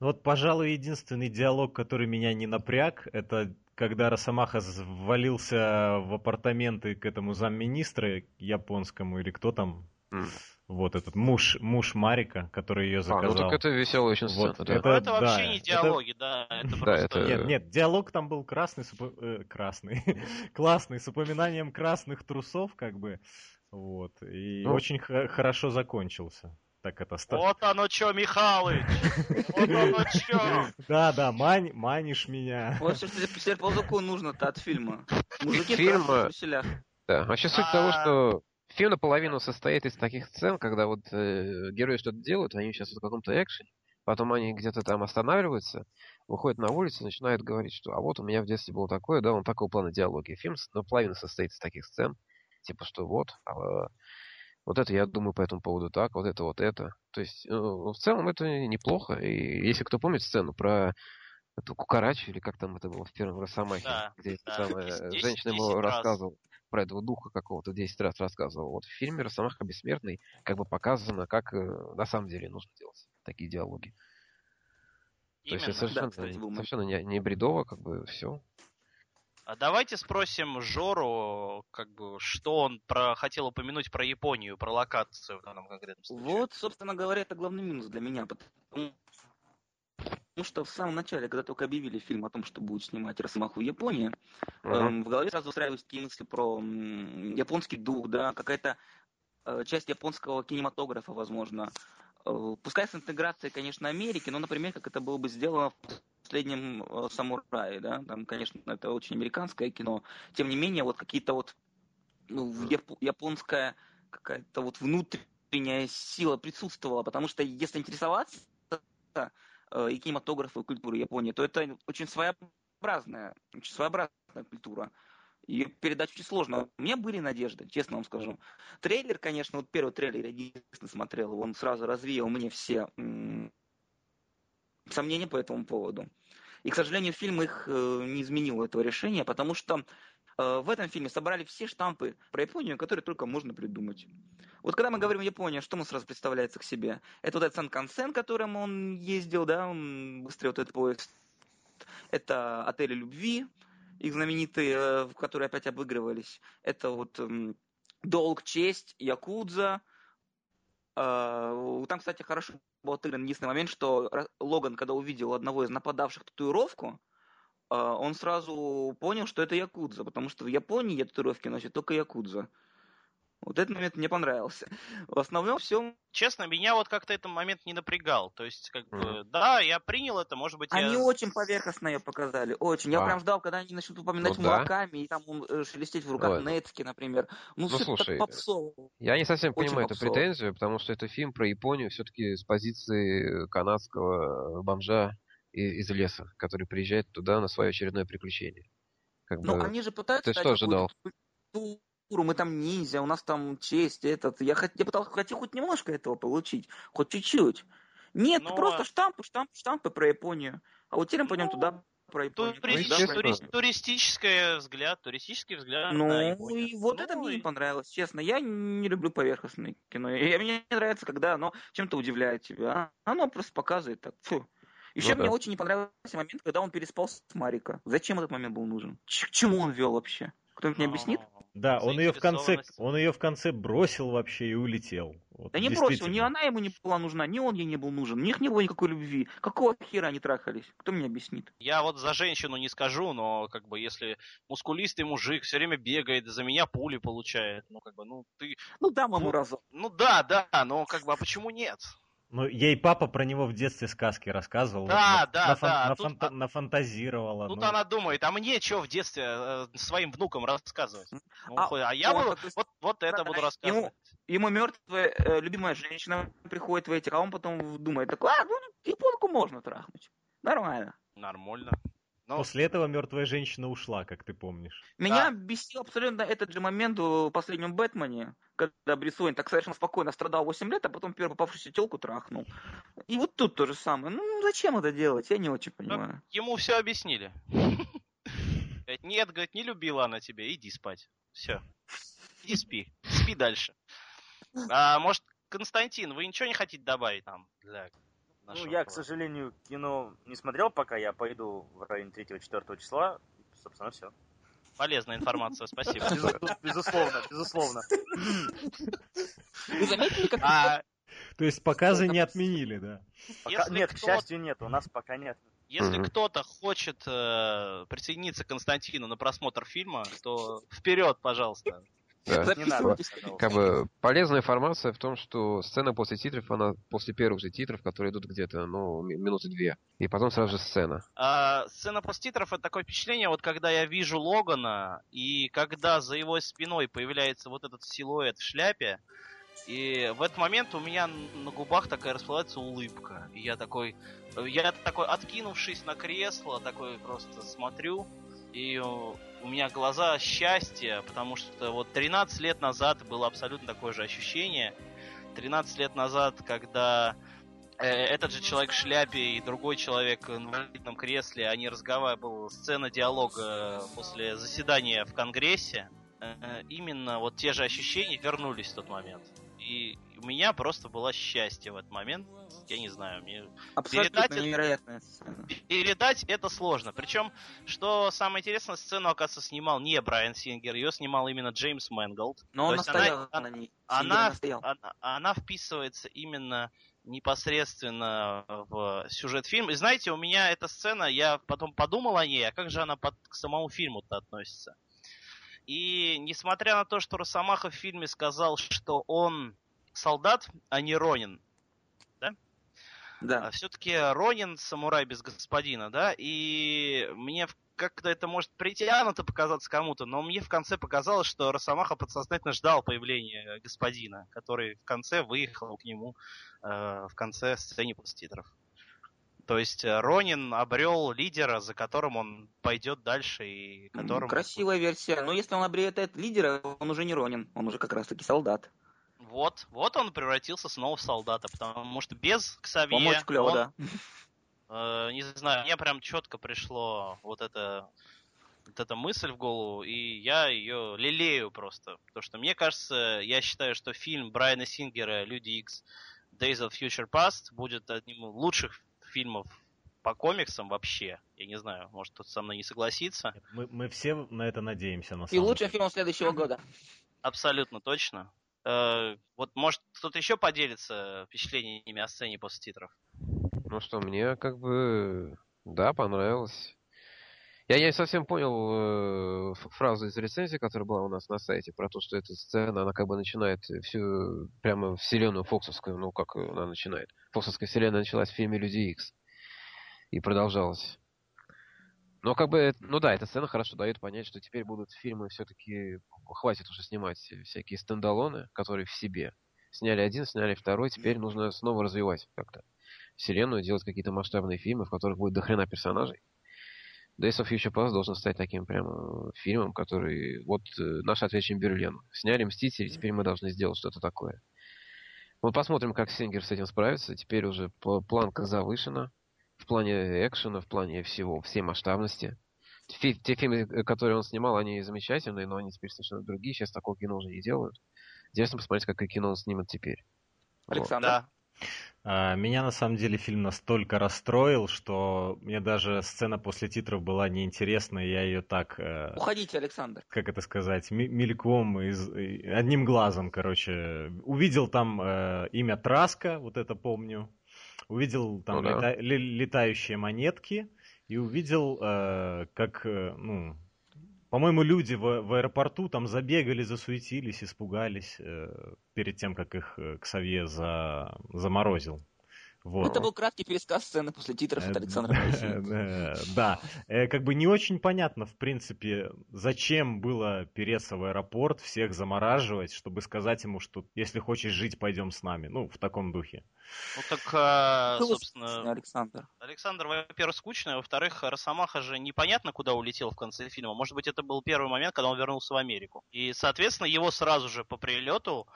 Ну Вот, пожалуй, единственный диалог, который меня не напряг, это когда Росомаха ввалился в апартаменты к этому замминистра японскому, или кто там, М. вот этот муж, муж Марика, который ее А, заказал. ну так это веселая очень сцена, Вот, да. Но Это это вообще да, не это- диалоги, да. Это Да, просто... это- Нет, нет, диалог там был красный, с э, красный, [laughs] классный, с упоминанием красных трусов, как бы, вот, и Ну. очень х- хорошо закончился. Так это ста- Вот оно чё, Михалыч! Вот оно чё! [laughs] Да, да, мань, манишь меня. Вот все, что теперь ползуку нужно-то от фильма. Мужики в. Да, вообще суть того, А. что фильм наполовину состоит из таких сцен, когда вот э, герои что-то делают, они сейчас в каком-то экшене, потом они где-то там останавливаются, выходят на улицу, начинают говорить, что а вот у меня в детстве было такое, да, он такого плана диалоги. Фильм наполовину состоит из таких сцен, типа что вот, а, вот это я думаю по этому поводу так, вот это вот это. То есть э, в целом это неплохо. И если кто помнит сцену про эту кукарачу, или как там это было в первом Росомахе, Да, где да, самая десять- женщина ему рассказывала про этого духа какого-то 10 раз рассказывал. Вот в фильме Росомаха Бессмертный как бы показано, как э, на самом деле нужно делать такие диалоги. То есть это Именно. совершенно, Да, кстати, совершенно не, не бредово, как бы все. А давайте спросим Жору, как бы, что он про, хотел упомянуть про Японию, про локацию в данном конкретном случае. Вот, собственно говоря, это главный минус для меня. Потому потому что в самом начале, когда только объявили фильм о том, что будут снимать Росомаху в Японии, эм, в голове сразу устраивались такие мысли про м, японский дух, да, какая-то э, часть японского кинематографа, возможно. Э, пускай с интеграцией, конечно, Америки, но, например, как это было бы сделано в последнем э, самурае, да, там, конечно, это очень американское кино. Тем не менее, вот какие-то вот ну, яп- японская какая-то вот внутренняя сила присутствовала, потому что если интересоваться э, и кинематографом, и культурой Японии, то это очень своеобразная, очень своеобразная культура. Ее передать очень сложно. У меня были надежды, честно вам скажу. Трейлер, конечно, вот первый трейлер я единственно смотрел, он сразу развеял мне все сомнения по этому поводу. И, к сожалению, фильм их э, не изменил, этого решения, потому что э, в этом фильме собрали все штампы про Японию, которые только можно придумать. Вот когда мы говорим Япония, что мы сразу представляется к себе? Это вот этот Санкансен, которым он ездил, да, он быстрее вот этот поезд. Это отели любви, их знаменитые, э, в которые опять обыгрывались. Это вот м, Долг, честь, Якудза. Э, Там, кстати, хорошо был отыгран единственный момент, что Логан, когда увидел одного из нападавших татуировку, э, он сразу понял, что это Якудза, потому что в Японии татуировки носят только Якудза. Вот этот момент мне понравился. В основном все. Честно, меня вот как-то этот момент не напрягал. То есть, как бы, да, я принял это, может быть, Они я... очень поверхностно ее показали. Очень. Я А. прям ждал, когда они начнут упоминать Ну да. Мураками, и там он э, шелестеть в руках Ой. Нецки, например. Ну, Ну, все слушай, так попсово. Я не совсем Очень понимаю эту попсово. претензию, потому что это фильм про Японию все-таки с позиции канадского бомжа и- из леса, который приезжает туда на свое очередное приключение. Как Ну, бы, они же пытаются ты что ожидал? какую-то культуру, мы там ниндзя, у нас там честь, этот. Я, хот- я пытался хотел хоть немножко этого получить, хоть чуть-чуть. Нет, Ну, просто а- штампы, штампы, штампы про Японию. А вот теперь мы пойдем Ну, туда про Японию. Тури- туда про естественно. тури- Японию. туристический взгляд, туристический взгляд Ну, на Японию. и вот Ну, это мне и- не понравилось, честно. Я не люблю поверхностное кино. И мне не нравится, когда оно чем-то удивляет тебя. а Оно просто показывает так. Фу. Еще Ну мне да. очень не понравился момент, когда он переспал с Марика. Зачем этот момент был нужен? Ч- к чему он вел вообще? Кто-нибудь мне объяснит? Да, он ее в конце, он ее в конце бросил вообще и улетел. Вот, Да не бросил, ни она ему не была нужна, ни он ей не был нужен, у них не было никакой любви. Какого хера они трахались? Кто мне объяснит? Я вот за женщину не скажу, но как бы если мускулистый мужик все время бегает, за меня пули получает, ну как бы, ну ты, Ну дам ему Ну, разок. ну да, да, но как бы, а почему нет? Ну, ей папа про него в детстве сказки рассказывал. вот Да, на- да, нафан- да, нафанта- тут- нафантазировала. Тут ну. она думает, а мне что в детстве э, своим внукам рассказывать? Ну, А, а, я вот, буду, есть- вот, вот это буду ему- рассказывать. Ему мертвая э, любимая женщина приходит в этих, а он потом думает, такой, а, ну, японку можно трахнуть. Нормально. Нормально. Ну, После этого мертвая женщина ушла, как ты помнишь. Меня бесил абсолютно этот же момент в последнем Бэтмене, когда Брюс Уэйн так совершенно спокойно страдал 8 лет, а потом первую попавшуюся телку трахнул. И вот тут то же самое. Ну, зачем это делать? Я не очень понимаю. ему все объяснили. Нет, говорит, не любила она тебя, иди спать. Все. Иди спи. Спи дальше. А, может, Константин, вы ничего не хотите добавить нам для Ну, нашего я, к сожалению, кино не смотрел пока, я пойду в районе 3-4 числа. И, Собственно, все. Полезная информация, спасибо. Безусловно, безусловно. Вы заметили, как А То есть показы не отменили, да? Нет, к счастью, нет. У нас пока нет. если Мгм. кто-то хочет э, присоединиться к Константину на просмотр фильма, то вперед, пожалуйста. Да. Записывайтесь? Как бы полезная информация в том, что сцена после титров, она после первых же титров, которые идут где-то, ну, ми- минуты две. И потом сразу же сцена. А, сцена после титров это такое впечатление, вот когда я вижу Логана, и когда за его спиной появляется вот этот силуэт в шляпе, и в этот момент у меня на губах такая расплывается улыбка. И я такой, я такой, откинувшись на кресло, такой просто смотрю, и э, у меня глаза счастья, потому что вот 13 лет назад было абсолютно такое же ощущение. 13 лет назад, когда э, этот же человек в шляпе и другой человек в инвалидном кресле, они разговаривали, сцена диалога после заседания в Конгрессе, э, именно вот те же ощущения вернулись в тот момент. И у меня просто было счастье в этот момент. Я не знаю, мне Абсолютно передать это- невероятная сцена. передать это сложно. Причем, что самое интересное, сцену, оказывается, снимал не Брайан Сингер, ее снимал именно Джеймс Мэнголд. Но То он настоял она- на ней. Она, настоял. она, она вписывается именно непосредственно в сюжет фильма. И знаете, у меня эта сцена, я потом подумал о ней, а как же она под, к самому фильму-то относится? И несмотря на то, что Росомаха в фильме сказал, что он солдат, а не Ронин, Да. все-таки Ронин самурай без господина, да, и мне как-то это может притянуто показаться кому-то, но мне в конце показалось, что Росомаха подсознательно ждал появления господина, который в конце выехал к нему э, в конце сцены после титров. То есть э, Ронин обрел лидера, за которым он пойдет дальше и которым... Красивая версия. Но если он обретает лидера, он уже не Ронин, он уже как раз таки солдат. Вот, вот он превратился снова в солдата, потому что без Ксавье... Помочь клево, он- да. Э, не знаю, мне прям четко пришло вот это вот эта мысль в голову, и я ее лелею просто. Потому что мне кажется, я считаю, что фильм Брайана Сингера «Люди Икс Days of Future Past» будет одним из лучших фильмов по комиксам вообще. Я не знаю, может кто-то со мной не согласится. Мы, мы все на это надеемся, на И самом лучшим фильмом следующего года. Абсолютно точно. Э, вот может кто-то еще поделится впечатлениями о сцене после титров? Ну что, мне как бы, да, понравилось. Я не совсем понял э, фразу из рецензии, которая была у нас на сайте, про то, что эта сцена, она как бы начинает всю прямо вселенную Фоксовскую, ну как она начинает. Фоксовская вселенная началась в фильме Люди Икс и продолжалась. Но как бы, ну да, эта сцена хорошо дает понять, что теперь будут фильмы все-таки, хватит уже снимать всякие стендалоны, которые в себе. Сняли один, сняли второй, теперь нужно снова развивать как-то вселенную, делать какие-то масштабные фильмы, в которых будет дохрена персонажей. Days of Future Past должен стать таким прямо фильмом, который... Вот э, наш ответ Чемберлену. Сняли Мстители, теперь мы должны сделать что-то такое. Вот посмотрим, как Сингер с этим справится. Теперь уже планка завышена. В плане экшена, в плане всего, всей масштабности. Фи- те фильмы, э, которые он снимал, они замечательные, но они теперь совершенно другие. Сейчас такого кино уже не делают. Интересно посмотреть, какое кино он снимет теперь. Вот. Александр. Да. А, Меня на самом деле фильм настолько расстроил, что мне даже сцена после титров была неинтересна, и я ее так, э, Уходите, Александр. как это сказать, мельком, из- и- одним глазом, короче. Увидел там э, имя Траска, вот это помню. Увидел там Ну да. лета- ле- летающие монетки. И увидел, э, как, э, ну, по-моему, люди в, в аэропорту там забегали, засуетились, испугались э, перед тем, как их э, Ксавье за, заморозил. Вот. Это был краткий пересказ сцены после титров от Э, Александра [laughs] Да, Э, как бы не очень понятно, в принципе, зачем было переться в аэропорт, всех замораживать, чтобы сказать ему, что если хочешь жить, пойдем с нами. Ну, в таком духе. Ну так, Было собственно, Александр. Александр, во-первых, скучно, а во-вторых, Росомаха же непонятно, куда улетел в конце фильма. Может быть, это был первый момент, когда он вернулся в Америку. И, соответственно, его сразу же по прилету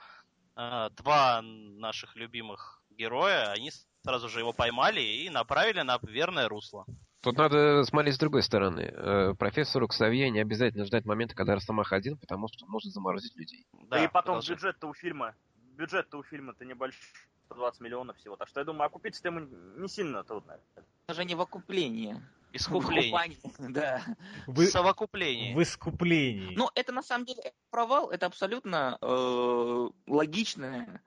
э, два наших любимых героя, они сразу же его поймали и направили на верное русло. Тут надо смотреть с другой стороны. Э, Профессору Ксавье не обязательно ждать момента, когда Росомаха один, потому что он может заморозить людей. Да, и потом продолжай. бюджет-то у фильма, бюджет-то у фильма-то небольшой, 120 миллионов всего. Так что я думаю, окупиться-то ему не сильно трудно. Даже не в окуплении. Искупление. Да. Совокупление. в искуплении. Но это на самом деле провал, это абсолютно э, логичное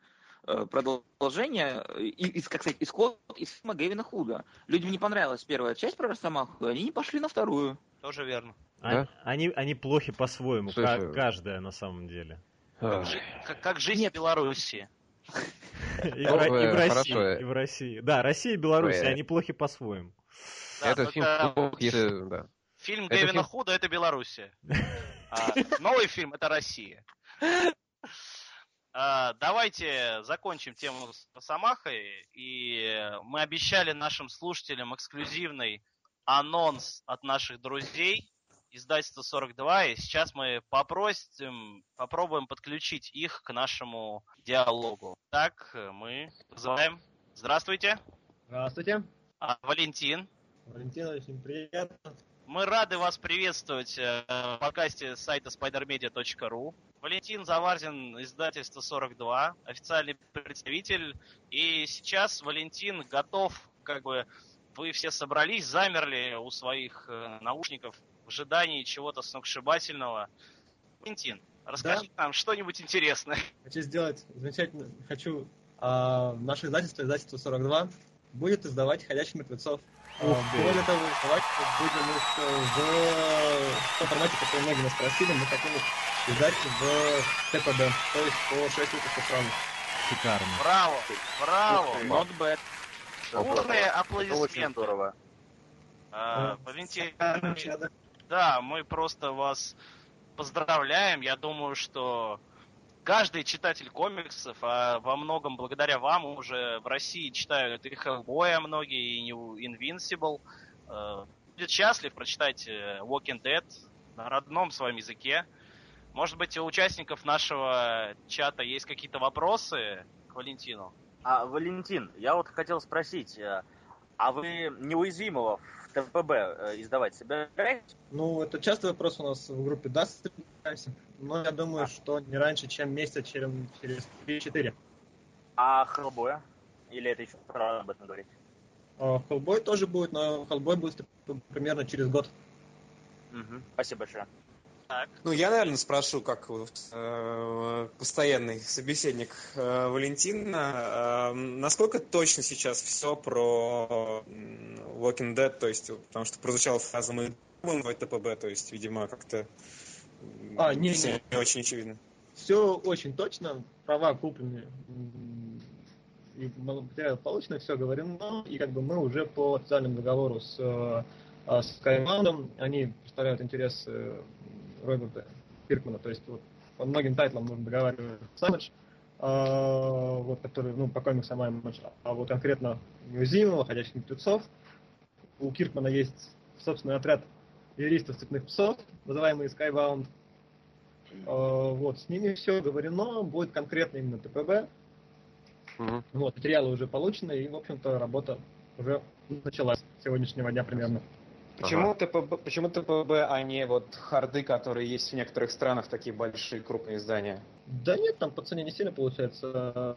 продолжение, э, и- из, как сказать, исход из фильма Гевина Худа. Людям не понравилась первая часть про Росомаху, и они не пошли на вторую. Тоже верно. А- да? Они, они плохи по-своему, Слушай, ка- каждая на самом деле. Как, жи- как- как жизнь Нет. в Беларуси. [laughs] И в, Ро- и в э, России, хорошо. и в России. Да, Россия и Беларусь, они плохи по-своему. Да, Это фильм если... Да. Фильм Это Гевина фильм- Худа это Белоруссия. [laughs] А новый фильм это Россия. А, Давайте закончим тему с Росомахой. И мы обещали нашим слушателям эксклюзивный анонс от наших друзей издательства 42. И сейчас мы попросим, попробуем подключить их к нашему диалогу. Так, мы вызываем. Здравствуйте. Здравствуйте. А, Валентин. Валентин, очень приятно. Мы рады вас приветствовать э, в подкасте сайта spidermedia.ru. Валентин Заварзин, издательство 42, официальный представитель. И сейчас Валентин готов, как бы вы все собрались, замерли у своих э, наушников в ожидании чего-то сногсшибательного. Валентин, расскажи нам что-нибудь интересное. Хочу сделать замечательно. Хочу а, наше издательство, издательство 42, будет издавать ходячих мертвецов. А, Ух ты. Более того, издавать будем их э, в, том формате, который многие нас просили, мы хотим их издать в ТПБ, то есть по 6 выпусков сразу. Шикарно. Браво, браво. Not bad. Бурные Очень аплодисменты. здорово. А, Валентин, Надо. Да, мы просто вас поздравляем. Я думаю, что каждый читатель комиксов, а во многом благодаря вам уже в России читают и Хеллбоя многие, и New Invincible. Э, Будет счастлив прочитать э, Walking Dead на родном своем языке. Может быть, у участников нашего чата есть какие-то вопросы к Валентину? А, Валентин, я вот хотел спросить, э, а вы неуязвимого в ТПБ издавать собираетесь? Ну, это частый вопрос у нас в группе даст, но я думаю, что не раньше, чем месяца, чем через 3-4. А Хеллбоя? Или это еще рано об этом говорить? А, Хеллбой тоже будет, но Хеллбой будет примерно через год. Мгм. Спасибо большое. Так. Ну, я, наверное, спрошу, как э, постоянный собеседник э, Валентина, э, насколько точно сейчас все про Walking Dead, то есть, потому что прозвучала фраза «мы думаем в ТПБ», то есть, видимо, как-то А, не, всем не. не очень очевидно. Все очень точно, права куплены, и получено, все говорено, и как бы мы уже по официальному договору с, э, а, с Skymount, они представляют интересы э, Роберта Киркмана, то есть вот по многим тайтлам нужно договариваться с Image, а, вот, который, ну, по комиксам Image, а вот конкретно неуязвимого, ходячих мертвецов, у Киркмана есть собственный отряд юристов цепных псов, называемый Skybound, Э, Вот, с ними все говорено, будет конкретно именно ТПБ. Мгм. Вот, материалы уже получены, и, в общем-то, работа уже началась с сегодняшнего дня примерно. Почему, ТПБ, почему ТПБ, а не вот харды, которые есть в некоторых странах, такие большие крупные издания? Да нет, там по цене не сильно получается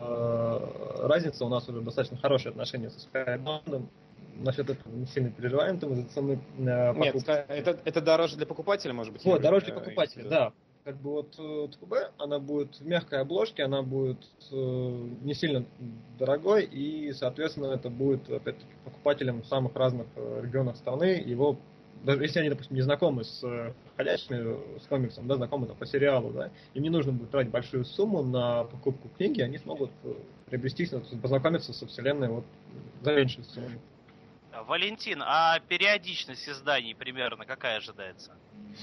разница. У нас уже достаточно хорошие отношения со Skybound. Насчет этого не сильно переживаем, там из-за цены э, Нет, это, это дороже для покупателя, может быть? Вот, дороже для покупателя, да. Как бы вот э, ТПБ, она будет в мягкой обложке, она будет не сильно дорогой, и, соответственно, это будет, опять-таки, покупателям в самых разных регионах страны. Его даже если они, допустим, не знакомы с э, ходячими, с комиксом, да, знакомы там, по сериалу, да, им не нужно будет тратить большую сумму на покупку книги, они смогут э, приобрести, познакомиться со вселенной вот за меньшую сумму. Валентин, а периодичность изданий примерно какая ожидается?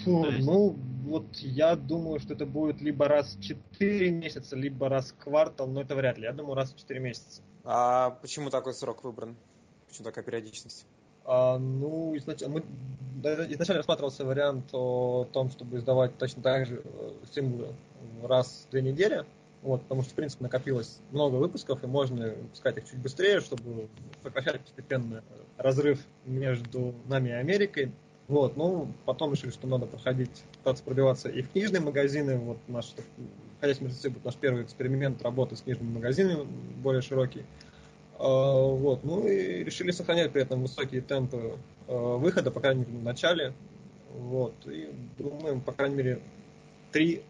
Фу, есть... Ну, вот я думаю, что это будет либо раз в 4 месяца, либо раз в квартал, но это вряд ли. Я думаю, раз в 4 месяца. А почему такой срок выбран? Почему такая периодичность? А, ну, изначально, мы, изначально рассматривался вариант о том, чтобы издавать точно так же э, синглы раз в две недели. Вот, потому что, в принципе, накопилось много выпусков, и можно выпускать их чуть быстрее, чтобы сокращать постепенно разрыв между нами и Америкой. Вот, ну, потом решили, что надо подходить, пытаться пробиваться и в книжные магазины. Вот наш, ходящий мертвецы будет наш первый эксперимент работы с книжными магазинами, более широкий. А, вот, ну и решили сохранять при этом высокие темпы а, выхода, по крайней мере, в начале. Вот, и думаем, по крайней мере, три,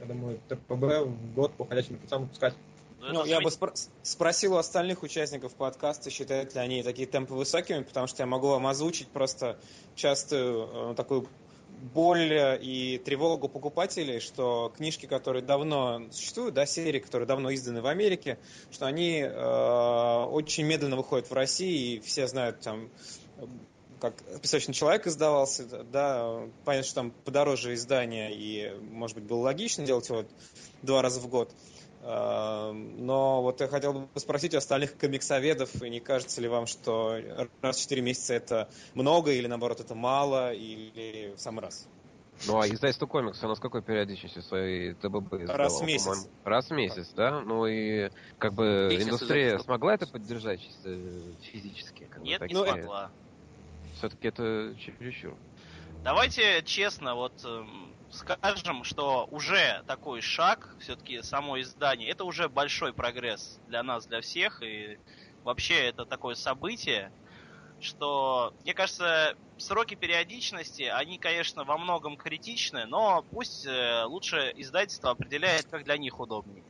я думаю, ТПБ в год по ходячим мертвецам выпускать. Ну, ну я бы спро- спросил у остальных участников подкаста, считают ли они такие темпы высокими, потому что я могу вам озвучить просто частую э, такую боль и тревогу покупателей, что книжки, которые давно существуют, да, серии, которые давно изданы в Америке, что они э, очень медленно выходят в России, и все знают там как «Песочный человек» издавался, да, понятно, что там подороже издание, и, может быть, было логично делать его два раза в год. Эм, но вот я хотел бы спросить у остальных комиксоведов, не кажется ли вам, что раз в 4 месяца это много, или наоборот это мало, или в самый раз? Ну а издательство комикса, оно с какой периодичностью своей ТББ издавало? Раз в месяц. Раз в месяц, да? Ну и как бы месяц индустрия смогла это поддержать чисто физически? Как Нет, бы, не смогла. Все-таки это чересчур. Давайте честно, вот эм, скажем, что уже такой шаг, все-таки само издание, это уже большой прогресс для нас, для всех, и вообще это такое событие, что, мне кажется, сроки периодичности, они, конечно, во многом критичны, но пусть э, лучше издательство определяет, как для них удобнее.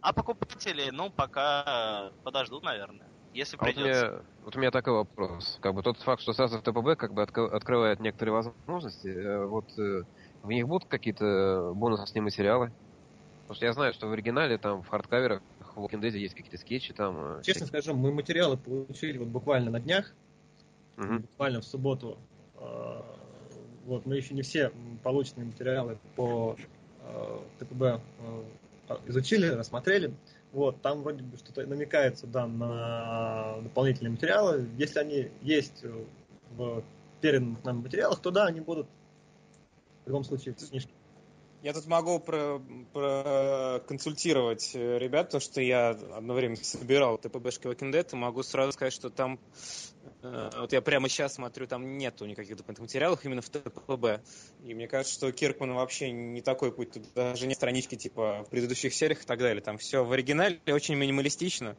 А покупатели, ну, пока подождут, наверное. Если придется. А вот, у меня, вот у меня такой вопрос. Как бы тот факт, что сразу в ТПБ как бы открывает некоторые возможности, э, вот э, в них будут какие-то бонусные материалы? Потому что я знаю, что в оригинале там в хардкаверах в Walking Dead есть какие-то скетчи там. Э, Честно всякие. скажу, мы материалы получили вот буквально на днях, угу. буквально в субботу. Вот, мы еще не все полученные материалы по ТПБ изучили, рассмотрели. Вот, там вроде бы что-то намекается, да, на дополнительные материалы. Если они есть в переданных нам материалах, то да, они будут в любом случае в книжке. Я тут могу про, про э, ребят, потому что я одно время собирал ТПБшки Walking Dead, и могу сразу сказать, что там, э, вот я прямо сейчас смотрю, там нету никаких дополнительных материалов именно в ТПБ. И мне кажется, что Киркман вообще не такой путь, тут даже не странички типа в предыдущих сериях и так далее. Там все в оригинале очень минималистично.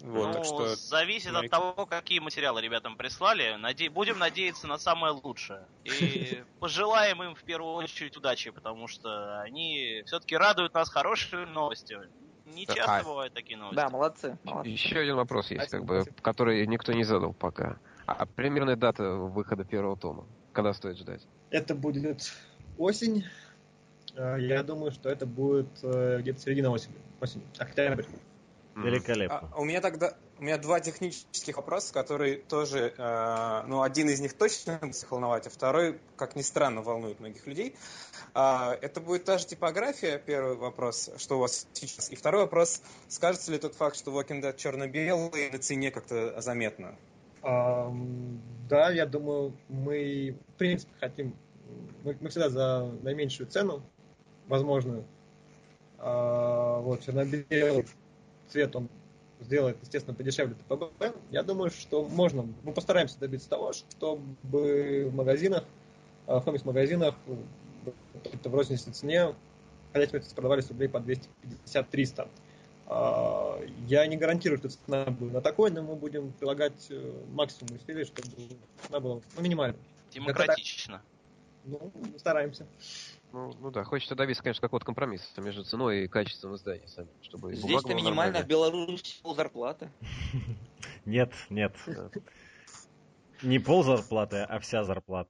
Вот, ну, так что... зависит от того, какие материалы ребятам прислали. Наде... Будем надеяться на самое лучшее. И [laughs] пожелаем им в первую очередь удачи, потому что они все-таки радуют нас хорошими новостями. Не часто а... бывают такие новости. Да, молодцы. молодцы. Еще один вопрос есть, как бы, который никто не задал пока. А примерная дата выхода первого тома? Когда стоит ждать? Это будет осень. Э, я думаю, что это будет э, где-то середина осени. Осень. Октябрь. Великолепно. А, у меня тогда у меня два технических вопроса, которые тоже, э, ну, один из них точно будет волновать, а второй, как ни странно, волнует многих людей. Э, это будет та же типография, первый вопрос, что у вас сейчас. И второй вопрос, скажется ли тот факт, что Walking Dead черно-белый на цене как-то заметно? Um, да, я думаю, мы, в принципе, хотим, мы, мы всегда за наименьшую цену, возможную. Uh, вот, черно-белый цвет, он сделает, естественно, подешевле ТПБ, я думаю, что можно, мы постараемся добиться того, чтобы в магазинах, в комикс-магазинах в розничной цене ходячие мертвецы продавались рублей по 250-300. Я не гарантирую, что цена будет на такой, но мы будем прилагать э, максимум усилий, чтобы цена была ну, минимальной. Демократично. Ну, стараемся. Ну, ну да, хочется добиться, конечно, какого-то компромисса между ценой и качеством издания сами, чтобы Здесь-то минимальная в Беларуси зарплата. [laughs] Нет, нет. Не пол зарплаты, а вся зарплата.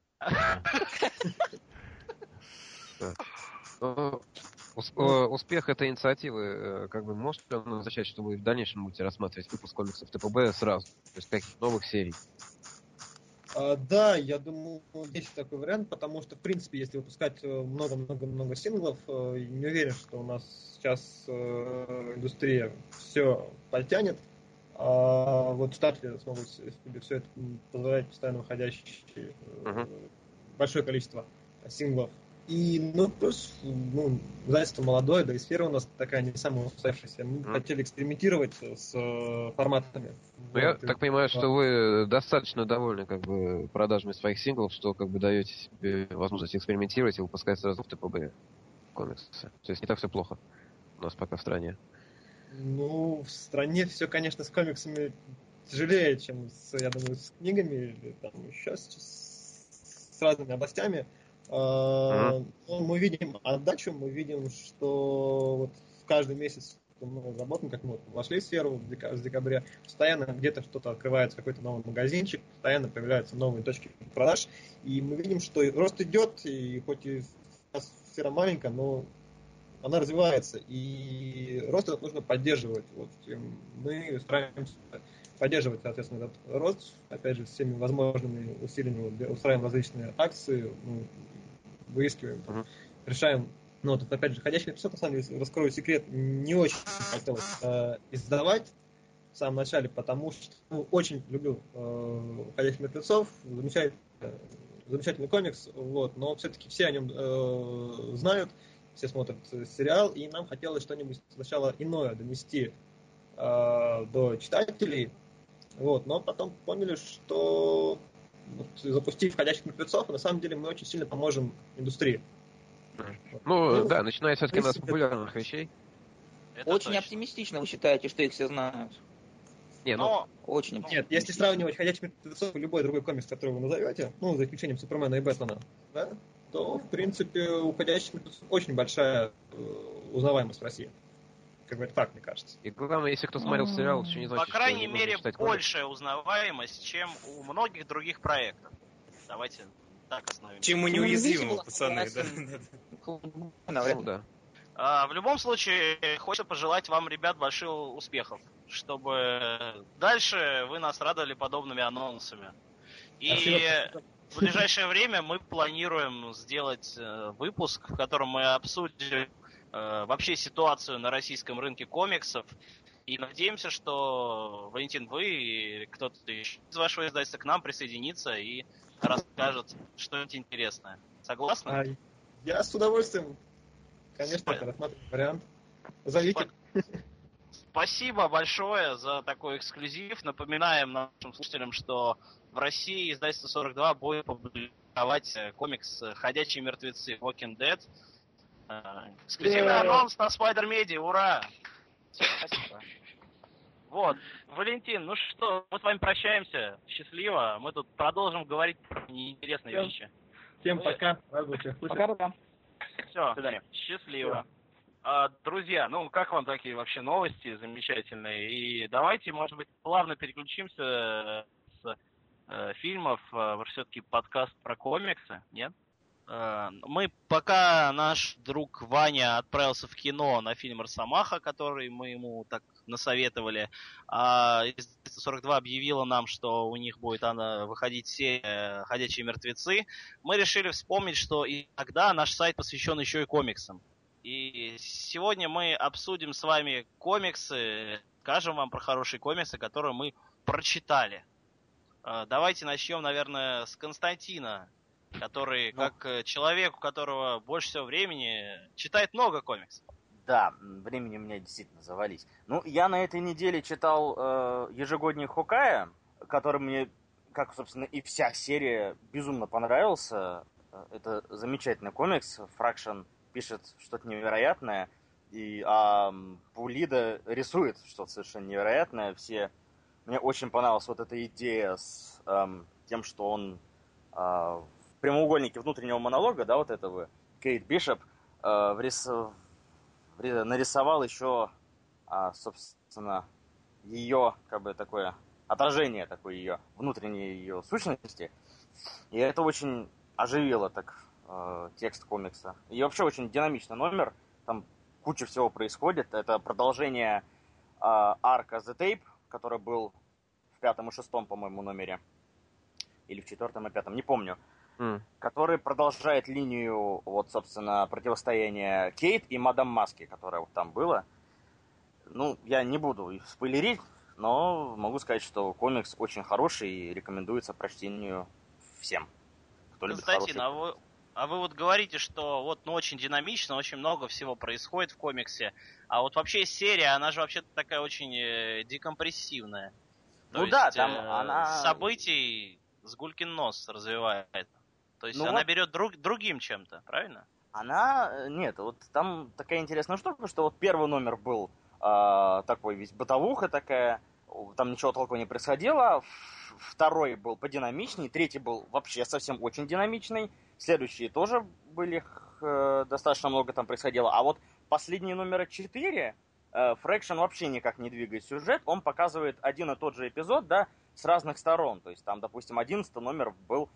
Успех этой инициативы, э, как бы, может ли он означать, что вы в дальнейшем будете рассматривать выпуск комиксов ТПБ сразу? То есть каких новых серий? А, да, я думаю, есть такой вариант, потому что, в принципе, если выпускать э, много-много-много синглов, э, не уверен, что у нас сейчас индустрия все подтянет. А вот штаты смогут себе все это позволять постоянно выходящее uh-huh. большое количество синглов и, ну, плюс, ну, издательство молодое, да и сфера у нас такая не самая устоявшаяся. Мы mm. хотели экспериментировать с э, форматами. Ну, вот, я и, так понимаю, да. что вы достаточно довольны, как бы, продажами своих синглов, что, как бы, даете себе возможность экспериментировать и выпускать сразу в ТПБ комиксы. То есть не так все плохо у нас пока в стране. Ну, в стране все, конечно, с комиксами тяжелее, чем, с, я думаю, с книгами или там еще с, с разными областями. Mm-hmm. Мы видим отдачу, мы видим, что вот каждый месяц мы работаем, как мы вот вошли в сферу с декабря, постоянно где-то что-то открывается, какой-то новый магазинчик, постоянно появляются новые точки продаж, и мы видим, что рост идет, и хоть и сфера маленькая, но она развивается, и рост этот нужно поддерживать. Вот, мы стараемся поддерживать, соответственно, этот рост, опять же, всеми возможными усилиями, устраиваем различные акции, ну, выискиваем, uh-huh. решаем. Ну, вот, опять же, ходящий эпизод, на самом деле, раскрою секрет, не очень хотелось э, издавать в самом начале, потому что ну, очень люблю э, ходящих мертвецов, замечательный, э, замечательный комикс, вот, но все-таки все о нем э, знают, все смотрят сериал, и нам хотелось что-нибудь сначала иное донести э, до читателей, вот, но потом поняли, что вот, запустив входящих мертвецов, на самом деле мы очень сильно поможем индустрии. Ну, ну да, начиная все-таки с популярных вещей. Это очень точно. оптимистично вы считаете, что их все знают. Не, ну, очень Нет, если сравнивать ходячих мертвецов и любой другой комикс, который вы назовете, ну, за исключением Супермена и Бэтмена, да, то, в принципе, у ходящих мертвецов очень большая э, узнаваемость в России как бы это факт, мне кажется. И главное, если кто смотрел сериал, еще не значит, По крайней мере, большая узнаваемость, чем у многих других проектов. Давайте так остановимся. Чем у неуязвимого, пацаны, да. Ну. А, в любом случае, хочется пожелать вам, ребят, больших успехов, чтобы дальше вы нас радовали подобными анонсами. И в ближайшее время мы планируем сделать э, выпуск, в котором мы обсудим вообще ситуацию на российском рынке комиксов. И надеемся, что, Валентин, вы и кто-то еще из вашего издательства к нам присоединится и расскажет что-нибудь интересное. Согласны? А, я с удовольствием, конечно, Спа... рассматриваю вариант. Зовите. Спасибо большое за такой эксклюзив. Напоминаем нашим слушателям, что в России издательство 42 будет публиковать э, комикс «Ходячие мертвецы» Walking Dead – Эксклюзивный анонс на Spider Media, ура! Спасибо. Вот, Валентин, ну что, мы с вами прощаемся. Счастливо. Мы тут продолжим говорить про неинтересные Всем. вещи. Всем пока. Пока-пока. Все, счастливо. А, друзья, ну как вам такие вообще новости замечательные? И давайте, может быть, плавно переключимся с э, фильмов э, все-таки подкаст про комиксы, нет? Э, мы пока наш друг Ваня отправился в кино на фильм Росомаха, который мы ему так насоветовали, а 42 объявила нам, что у них будет она, выходить серия «Ходячие мертвецы», мы решили вспомнить, что и тогда наш сайт посвящен еще и комиксам. И сегодня мы обсудим с вами комиксы, скажем вам про хорошие комиксы, которые мы прочитали. Э, давайте начнем, наверное, с Константина который, ну. как э, человек, у которого больше всего времени, читает много комиксов. Да, времени у меня действительно завались. Ну, я на этой неделе читал э, ежегодник Хокая, который мне, как, собственно, и вся серия безумно понравился. Это замечательный комикс. Фракшн пишет что-то невероятное. И а, Пулида рисует что-то совершенно невероятное. Все... Мне очень понравилась вот эта идея с эм, тем, что он э, прямоугольнике внутреннего монолога, да, вот этого Кейт Бишоп, э, врис... нарисовал еще, э, собственно, ее, как бы, такое отражение такое ее, внутренней ее сущности. И это очень оживило так э, текст комикса. И вообще очень динамичный номер. Там куча всего происходит. Это продолжение э, арка The Tape, который был в пятом и шестом, по-моему, номере. Или в четвертом и пятом, не помню. Mm. Который продолжает линию, вот, собственно, противостояния Кейт и Мадам Маски, которая вот там была. Ну, я не буду спойлерить, но могу сказать, что комикс очень хороший и рекомендуется прочтению всем, кто любит Константин, а вы, а вы вот говорите, что вот ну, очень динамично, очень много всего происходит в комиксе. А вот вообще серия, она же вообще такая очень э, декомпрессивная. То ну есть, да, там э, она... Событий с Гулькин нос развивает. То есть ну она вот... берет друг, другим чем-то, правильно? Она... Э, нет, вот там такая интересная штука, что вот первый номер был э, такой весь бытовуха такая, там ничего толком не происходило. Второй был подинамичней, третий был вообще совсем очень динамичный. Следующие тоже были э, достаточно много там происходило. А вот последний номер 4, э, Фрэкшн вообще никак не двигает сюжет. Он показывает один и тот же эпизод, да, с разных сторон. То есть там, допустим, 11 номер был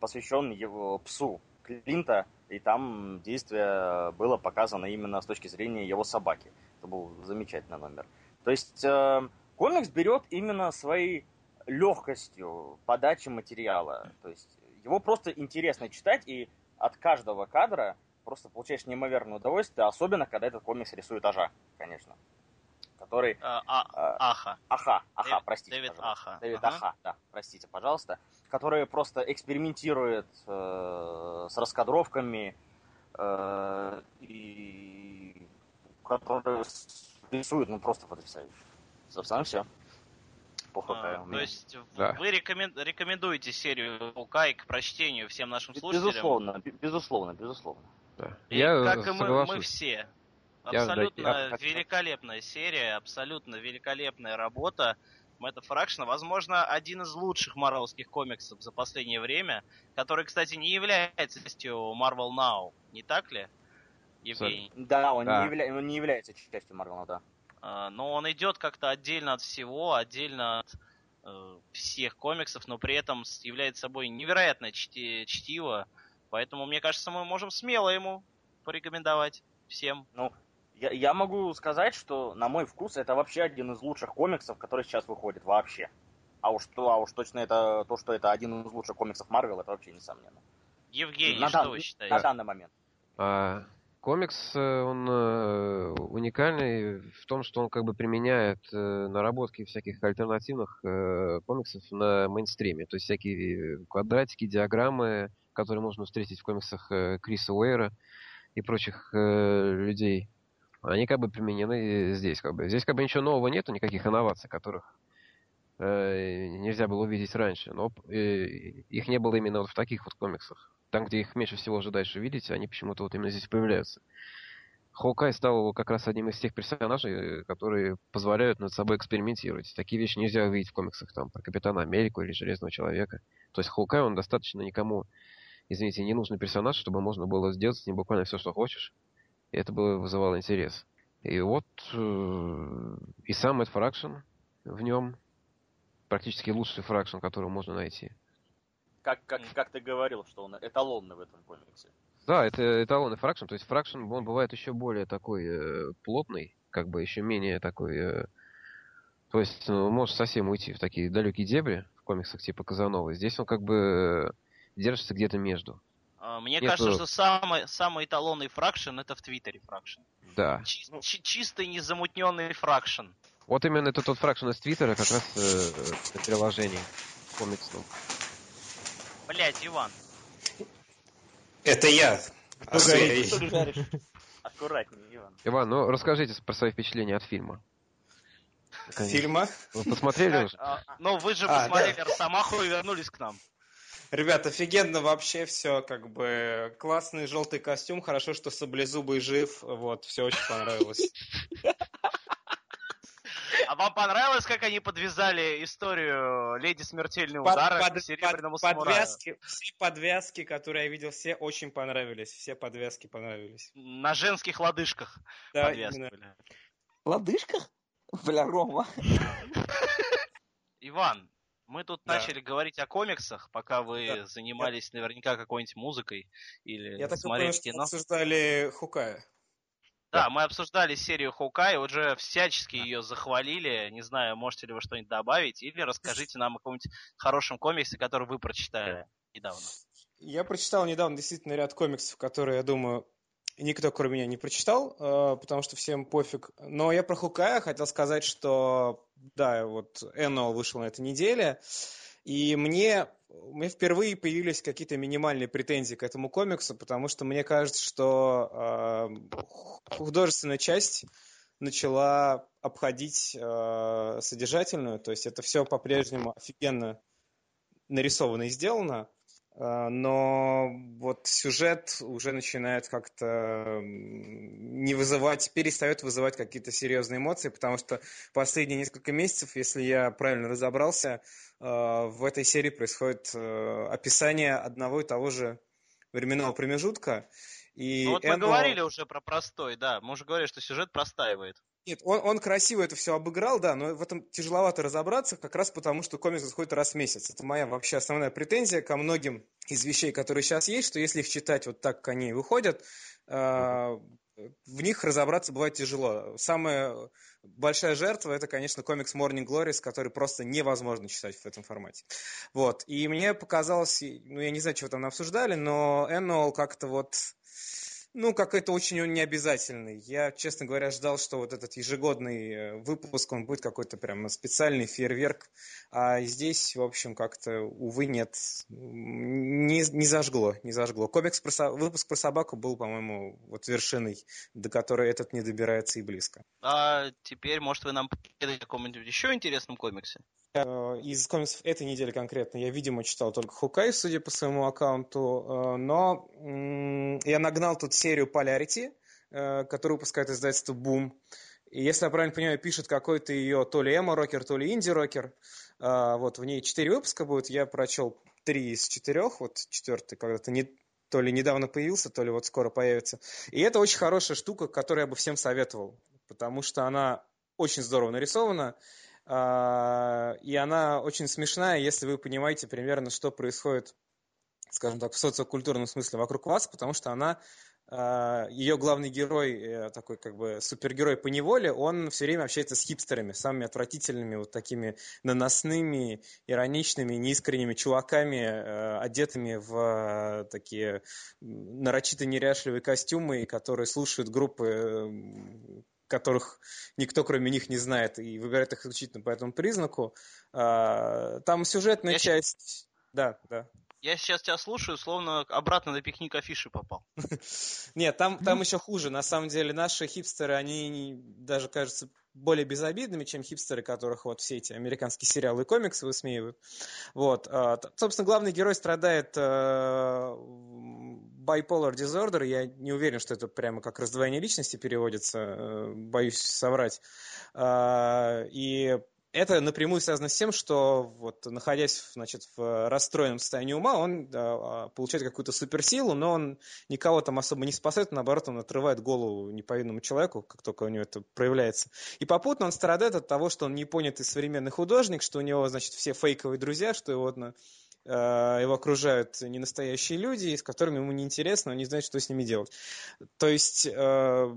посвящен его псу Клинта, и там действие было показано именно с точки зрения его собаки. Это был замечательный номер. То есть э, комикс берет именно своей легкостью подачи материала. То есть его просто интересно читать, и от каждого кадра просто получаешь неимоверное удовольствие, особенно когда этот комикс рисует Ажа, конечно. Который... А, а, а, Аха. Аха, Аха, Дэвид, простите. Дэвид пожалуйста. Аха. Дэвид ага. Аха, да, простите, пожалуйста. Который просто экспериментирует э, с раскадровками э, и который рисует, ну, просто потрясающе. Собственно, все по А, то есть да. вы рекомен... рекомендуете серию Паукай к прочтению всем нашим слушателям? Безусловно, безусловно, безусловно. Да. И я как и мы, мы все. Абсолютно я, да, великолепная серия, абсолютно великолепная работа. Мэтта Фракшна, возможно, один из лучших марвелских комиксов за последнее время, который, кстати, не является частью Marvel Now, не так ли, Евгений? Да, он, да. Не, явля... он не является частью Marvel Now, да. А, но он идет как-то отдельно от всего, отдельно от э, всех комиксов, но при этом является собой невероятное чти- чтиво. Поэтому, мне кажется, мы можем смело ему порекомендовать всем. Ну, я, я могу сказать, что, на мой вкус, это вообще один из лучших комиксов, который сейчас выходит вообще. А уж, а уж точно это то, что это один из лучших комиксов Марвел, это вообще несомненно. Евгений, на что дан, вы считаете? На данный момент. А, Комикс, э, он э, уникальный в том, что он как бы применяет э, наработки всяких альтернативных комиксов на мейнстриме. То есть всякие квадратики, диаграммы, которые можно встретить в комиксах Криса Уэйра и прочих людей. Они как бы применены здесь. Как бы. Здесь как бы ничего нового нету, никаких инноваций, которых нельзя было увидеть раньше. Но их не было именно вот в таких вот комиксах там, где их меньше всего ожидаешь увидеть, они почему-то вот именно здесь появляются. Hawkeye стал как раз одним из тех персонажей, которые позволяют над собой экспериментировать. Такие вещи нельзя увидеть в комиксах там про Капитана Америку или Железного Человека. То есть Hawkeye, он достаточно никому, извините, не нужный персонаж, чтобы можно было сделать с ним буквально все, что хочешь. Это бы вызывало интерес. И вот э, и сам Мэтт Фракшн в нем практически лучший фракшн, который можно найти как, как, как ты говорил, что он эталонный в этом комиксе. Да, это эталонный фракшн. То есть фракшн, он бывает еще более такой э, плотный, как бы еще менее такой... Э, то есть ну, может совсем уйти в такие далекие дебри в комиксах типа Казанова. Здесь он как бы держится где-то между. А, мне Нету... кажется, что самый, самый эталонный фракшн это в Твиттере фракшн. Да. Чи- ну... чистый, незамутненный фракшн. Вот именно это тот фракшн из Твиттера, как раз э, приложение комиксном. Блять, Иван. Это я. Кто а горит? Аккуратнее, Иван. Иван, ну расскажите про свои впечатления от фильма. Конечно. Фильма. Вы посмотрели уже? А, Ну, вы же А, посмотрели Росомаху и вернулись к нам. Ребят, офигенно вообще все, как бы классный желтый костюм, хорошо, что Саблезубый жив, вот, все очень понравилось. [laughs] А вам понравилось, как они подвязали историю Леди Смертельный Под- удар под- к Серебряному под- самураю? подвязки, все подвязки, которые я видел, все очень понравились, все подвязки понравились. На женских лодыжках Да, подвязывали. именно. Лодыжках? Бля, Рома. [laughs] Иван, мы тут Да. начали говорить о комиксах, пока вы Да. занимались наверняка какой-нибудь музыкой или Я так смотрели что кино. обсуждали Хукая. Да, мы обсуждали серию Хоукай, уже всячески ее захвалили. Не знаю, можете ли вы что-нибудь добавить, или расскажите нам о каком-нибудь хорошем комиксе, который вы прочитали недавно. Я прочитал недавно действительно ряд комиксов, которые, я думаю, никто кроме меня не прочитал, э, потому что всем пофиг. Но я про Хукая хотел сказать, что да, вот Эннуал вышел на этой неделе, и мне, меня впервые появились какие-то минимальные претензии к этому комиксу, потому что мне кажется, что э, художественная часть начала обходить э, содержательную, то есть это все по-прежнему офигенно нарисовано и сделано, но вот сюжет уже начинает как-то не вызывать, перестает вызывать какие-то серьезные эмоции, потому что последние несколько месяцев, если я правильно разобрался, э, в этой серии происходит э, описание одного и того же временного промежутка. И Ну вот мы Энно- говорили уже про простой, да. Мы уже говорили, что сюжет простаивает. Нет, он, он красиво это все обыграл, да, но в этом тяжеловато разобраться, как раз потому, что комикс выходит раз в месяц. Это моя вообще основная претензия ко многим из вещей, которые сейчас есть, что если их читать вот так, как они выходят, э, в них разобраться бывает тяжело. Самая большая жертва это, конечно, комикс Morning Glories, который просто невозможно читать в этом формате. Вот. И мне показалось, ну, я не знаю, чего там обсуждали, но Annual как-то вот ну, какой-то очень он необязательный. Я, честно говоря, ждал, что вот этот ежегодный э, выпуск, он будет какой-то прям специальный фейерверк. А здесь, в общем, как-то, увы, нет. Не, не зажгло, не зажгло. Комикс про, выпуск про собаку был, по-моему, вот вершиной, до которой этот не добирается и близко. А теперь, может, вы нам поведаете о каком-нибудь еще интересном комиксе? Э, Из комиксов этой недели конкретно я, видимо, читал только Хукай, судя по своему аккаунту, э, но я нагнал тут серию Polarity, э, которую выпускает издательство Boom. И если я правильно понимаю, пишет какой-то ее то ли эмо-рокер, то ли инди-рокер. А, Вот, в ней четыре выпуска будет, я прочел три из четырех, вот четвертый когда-то не, то ли недавно появился, то ли вот скоро появится. И это очень хорошая штука, которую я бы всем советовал, потому что она очень здорово нарисована, а, и она очень смешная, если вы понимаете примерно, что происходит, скажем так, в социокультурном смысле вокруг вас, потому что она, ее главный герой, э, такой как бы супергерой по неволе, он все время общается с хипстерами, самыми отвратительными, вот такими наносными, ироничными, неискренними чуваками, э, одетыми в э, такие нарочито неряшливые костюмы, которые слушают группы которых никто кроме них не знает и выбирает их исключительно по этому признаку. А, Там сюжетная Я часть... Да, да. Я сейчас тебя слушаю, словно обратно на пикник афиши попал. [laughs] Нет, там, там еще хуже. На самом деле наши хипстеры, они даже кажутся более безобидными, чем хипстеры, которых вот все эти американские сериалы и комиксы высмеивают. Вот. а, Собственно, главный герой страдает э, bipolar disorder. Я не уверен, что это прямо как раздвоение личности переводится. э, Боюсь соврать. А, И это напрямую связано с тем, что вот находясь значит, в расстроенном состоянии ума, он а, получает какую-то суперсилу, но он никого там особо не спасает, наоборот, он отрывает голову неповинному человеку, как только у него это проявляется. И попутно он страдает от того, что он не понятый современный художник, что у него, значит, все фейковые друзья, что его, э, его окружают ненастоящие люди, с которыми ему неинтересно, он не знает, что с ними делать. То есть, э,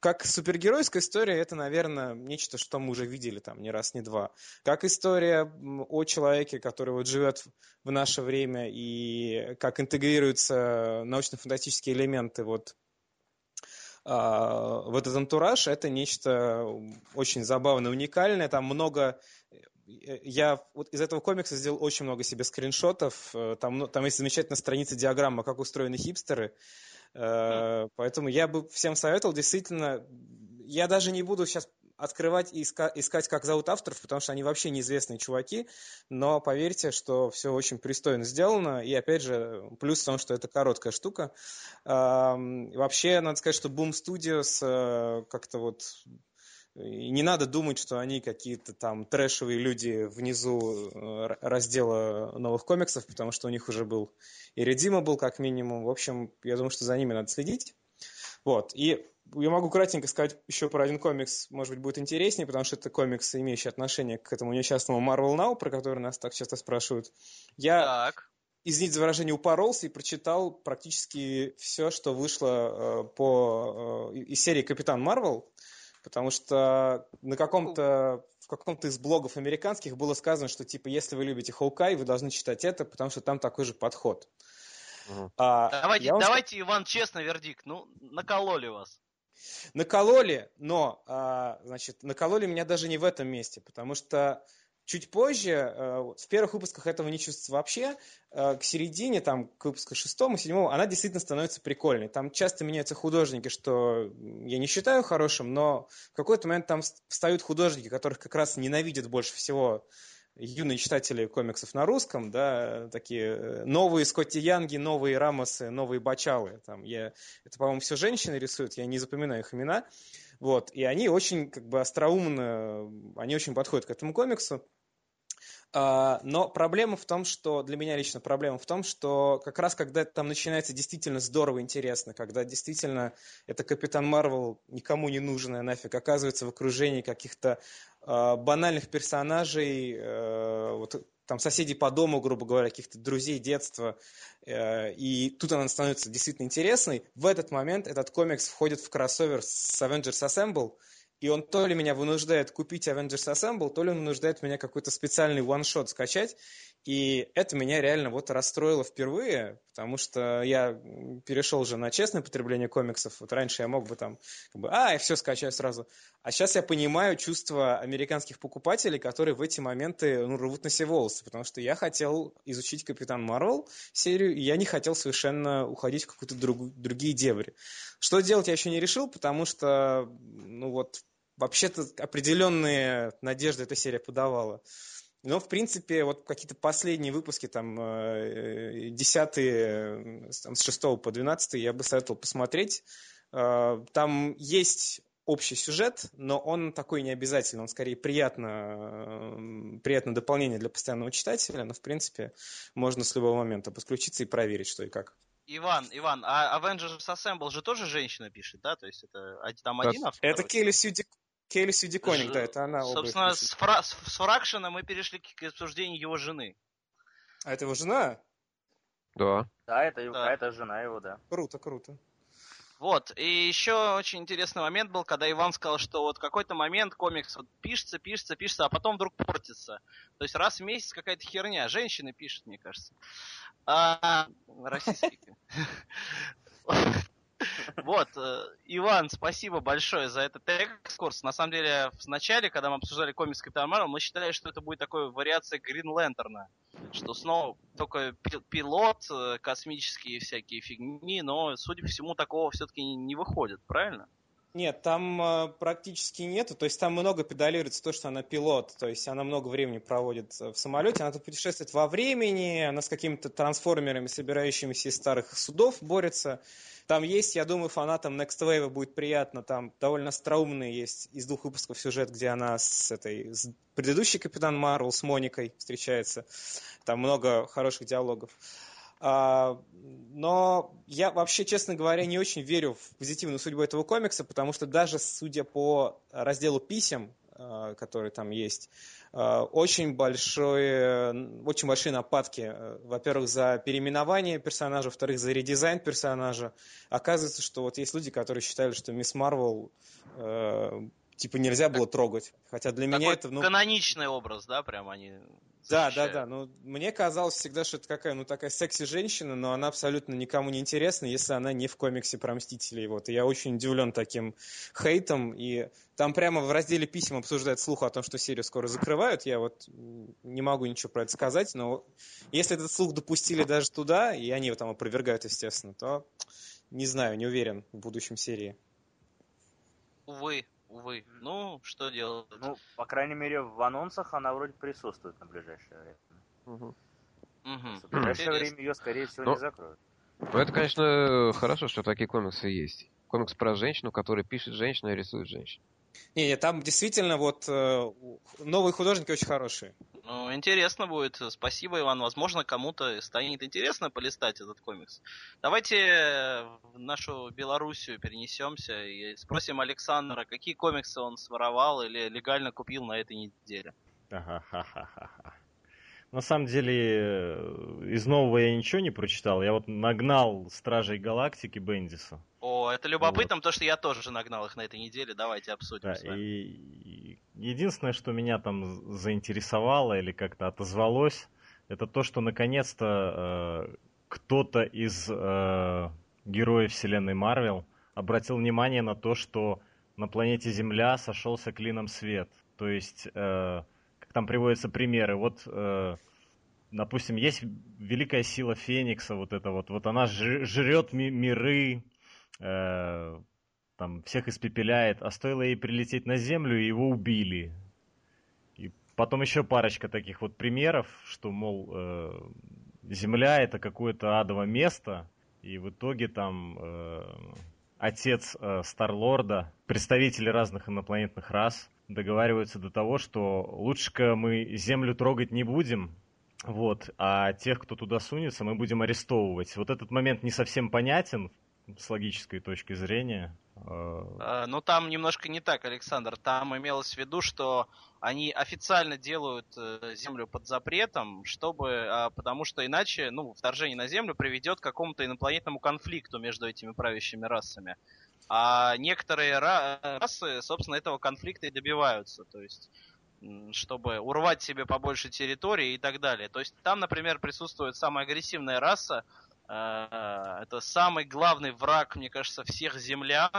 как супергеройская история, это, наверное, нечто, что мы уже видели там не раз, не два. Как история о человеке, который вот живет в- наше время и как интегрируются научно-фантастические элементы вот а, в этот антураж, это нечто очень забавное, уникальное. Там много э, я вот из этого комикса сделал очень много себе скриншотов. Э, Там, ну, там есть замечательная страница диаграмма, как устроены хипстеры. Э, Поэтому я бы всем советовал, действительно, я даже не буду сейчас открывать и иска- искать, как зовут авторов, потому что они вообще неизвестные чуваки, но поверьте, что все очень пристойно сделано, и опять же, плюс в том, что это короткая штука. Вообще, надо сказать, что Boom Studios э, как-то вот и не надо думать, что они какие-то там трэшевые люди внизу э, раздела новых комиксов, потому что у них уже был и Redeemable, как минимум. В общем, я думаю, что за ними надо следить. Вот. И я могу кратенько сказать еще про один комикс, может быть, будет интереснее, потому что это комикс, имеющий отношение к этому несчастному Marvel Now, про который нас так часто спрашивают. Я Так. извините за выражение, упоролся и прочитал практически все, что вышло э, по, э, из серии Капитан Марвел, потому что на каком-то в каком-то из блогов американских было сказано, что типа если вы любите Хоукай, вы должны читать это, потому что там такой же подход. Мгм. А, Давайте, вам давайте, Иван, честно, вердикт. Ну, накололи вас. Накололи, но, а, значит, накололи меня даже не в этом месте, потому что чуть позже, э, в первых выпусках этого не чувствуется вообще, э, к середине, там, к выпуску шестому, седьмому, она действительно становится прикольной. Там часто меняются художники, что я не считаю хорошим, но в какой-то момент там вс- встают художники, которых как раз ненавидят больше всего юные читатели комиксов на русском, да, такие э, новые Скотти Янги, новые Рамосы, новые Бачалы. Там я, это, по-моему, все женщины рисуют, я не запоминаю их имена. Вот, и они очень, как бы, остроумно, они очень подходят к этому комиксу. А, Но проблема в том, что для меня лично проблема в том, что как раз когда там начинается действительно здорово интересно, когда действительно это Капитан Марвел никому не нужная нафиг оказывается в окружении каких-то а, банальных персонажей, э, вот там соседей по дому, грубо говоря, каких-то друзей детства, э, и тут она становится действительно интересной. В этот момент этот комикс входит в кроссовер с Avengers Assemble, и он то ли меня вынуждает купить Avengers Assemble, то ли он вынуждает меня какой-то специальный one-shot скачать. И это меня реально вот расстроило впервые, потому что я перешел уже на честное потребление комиксов. Вот раньше я мог бы там, как бы, а, я все скачаю сразу. А сейчас я понимаю чувства американских покупателей, которые в эти моменты ну, рвут на себе волосы, потому что я хотел изучить Капитан Марвел серию, и я не хотел совершенно уходить в какие-то друг, другие дебри. Что делать я еще не решил, потому что, ну вот, вообще-то определенные надежды эта серия подавала. Но, в принципе, вот какие-то последние выпуски, там, э, десятые, там, с 6 по 12, я бы советовал посмотреть. Э, Там есть общий сюжет, но он такой не обязательно, он скорее приятно, э, приятное дополнение для постоянного читателя, но, в принципе, можно с любого момента подключиться и проверить, что и как. Иван, Иван, а Avengers Assemble же тоже женщина пишет, да? То есть это там один автор? Это? Кейли Сьюди... Кейли Сьюди Коник, Ж- да, это она. Собственно, с, фра- с, с Фракшена мы перешли к, к обсуждению его жены. А это его жена? Да. Да, это, Да. это жена его, да. Круто, круто. Вот, и еще очень интересный момент был, когда Иван сказал, что вот какой-то момент комикс вот пишется, пишется, пишется, а потом вдруг портится. То есть раз в месяц какая-то херня. Женщины пишут, мне кажется. А, российские. [laughs] Вот, э, Иван, спасибо большое за этот экскурс. На самом деле, в начале, когда мы обсуждали комикс Капитана Марвел, мы считали, что это будет такой вариация Грин Лэнтерна. Что снова только пи- пилот, э, космические всякие фигни, но, судя по всему, такого все-таки не, выходит, правильно? Нет, там э, практически нету. То есть там много педалируется то, что она пилот. То есть она много времени проводит э, в самолете. Она путешествует во времени. Она с какими-то трансформерами, собирающимися из старых судов, борется. Там есть, я думаю, фанатам Next Wave будет приятно. Там довольно остроумный есть из двух выпусков сюжет, где она с этой с предыдущей Капитан Марвел, с Моникой встречается. Там много хороших диалогов. А, но я вообще, честно говоря, не очень верю в позитивную судьбу этого комикса, потому что даже судя по разделу писем, которые там есть, а, очень большое, очень большие нападки. э, Во-первых, за переименование персонажа, во-вторых, за редизайн персонажа. Оказывается, что вот есть люди, которые считали, что Мисс Марвел э, типа нельзя было трогать. Хотя для меня Такой это, ну, каноничный образ, да, прям они да, да, защищают. да. Ну, мне казалось всегда, что это какая, ну, такая секси-женщина, но она абсолютно никому не интересна, если она не в комиксе про Мстителей. Вот. И я очень удивлен таким хейтом. И там прямо в разделе писем обсуждают слух о том, что серию скоро закрывают. Я вот не могу ничего про это сказать, но если этот слух допустили даже туда, и они его там опровергают, естественно, то не знаю, не уверен в будущем серии. Увы, увы. Ну, что делать? Ну, по крайней мере, в анонсах она вроде присутствует на ближайшее время. Мгм. Мгм. В ближайшее Интересно. время ее, скорее всего, Ну, не закроют. Ну, это, конечно, хорошо, что такие комиксы есть. Комикс про женщину, которая пишет женщину и рисует женщину. Не, не, там действительно вот э, новые художники очень хорошие. Ну, интересно будет. Спасибо, Иван. Возможно, кому-то станет интересно полистать этот комикс. Давайте в нашу Белоруссию перенесемся и спросим Александра, какие комиксы он своровал или легально купил на этой неделе. Ага-ха-ха-ха. На самом деле, э, из нового я ничего не прочитал. Я вот нагнал Стражей Галактики Бендиса. О, это любопытно, потому что я тоже нагнал их на этой неделе. Давайте обсудим Да, с вами. и, и единственное, что меня там заинтересовало или как-то отозвалось, это то, что наконец-то э, кто-то из э, героев вселенной Марвел обратил внимание на то, что на планете Земля сошелся клином свет. То есть, э, там приводятся примеры, вот, э, допустим, есть великая сила Феникса, вот это вот, вот она жр- жрет ми- миры, э, там всех испепеляет, а стоило ей прилететь на Землю, его убили. И потом еще парочка таких вот примеров, что, мол, э, Земля это какое-то адово место, и в итоге там э, отец э, Старлорда, представители разных инопланетных рас договариваются до того, что лучше-ка мы Землю трогать не будем, вот, а тех, кто туда сунется, мы будем арестовывать. Вот этот момент не совсем понятен с логической точки зрения. Э, Э, Ну, там немножко не так, Александр. Там имелось в виду, что они официально делают э, Землю под запретом, чтобы, а, потому что иначе, ну, вторжение на Землю приведет к какому-то инопланетному конфликту между этими правящими расами. А некоторые ра- расы, собственно, этого конфликта и добиваются. То есть чтобы урвать себе побольше территории и так далее. То есть там, например, присутствует самая агрессивная раса, э, это самый главный враг, мне кажется, всех землян,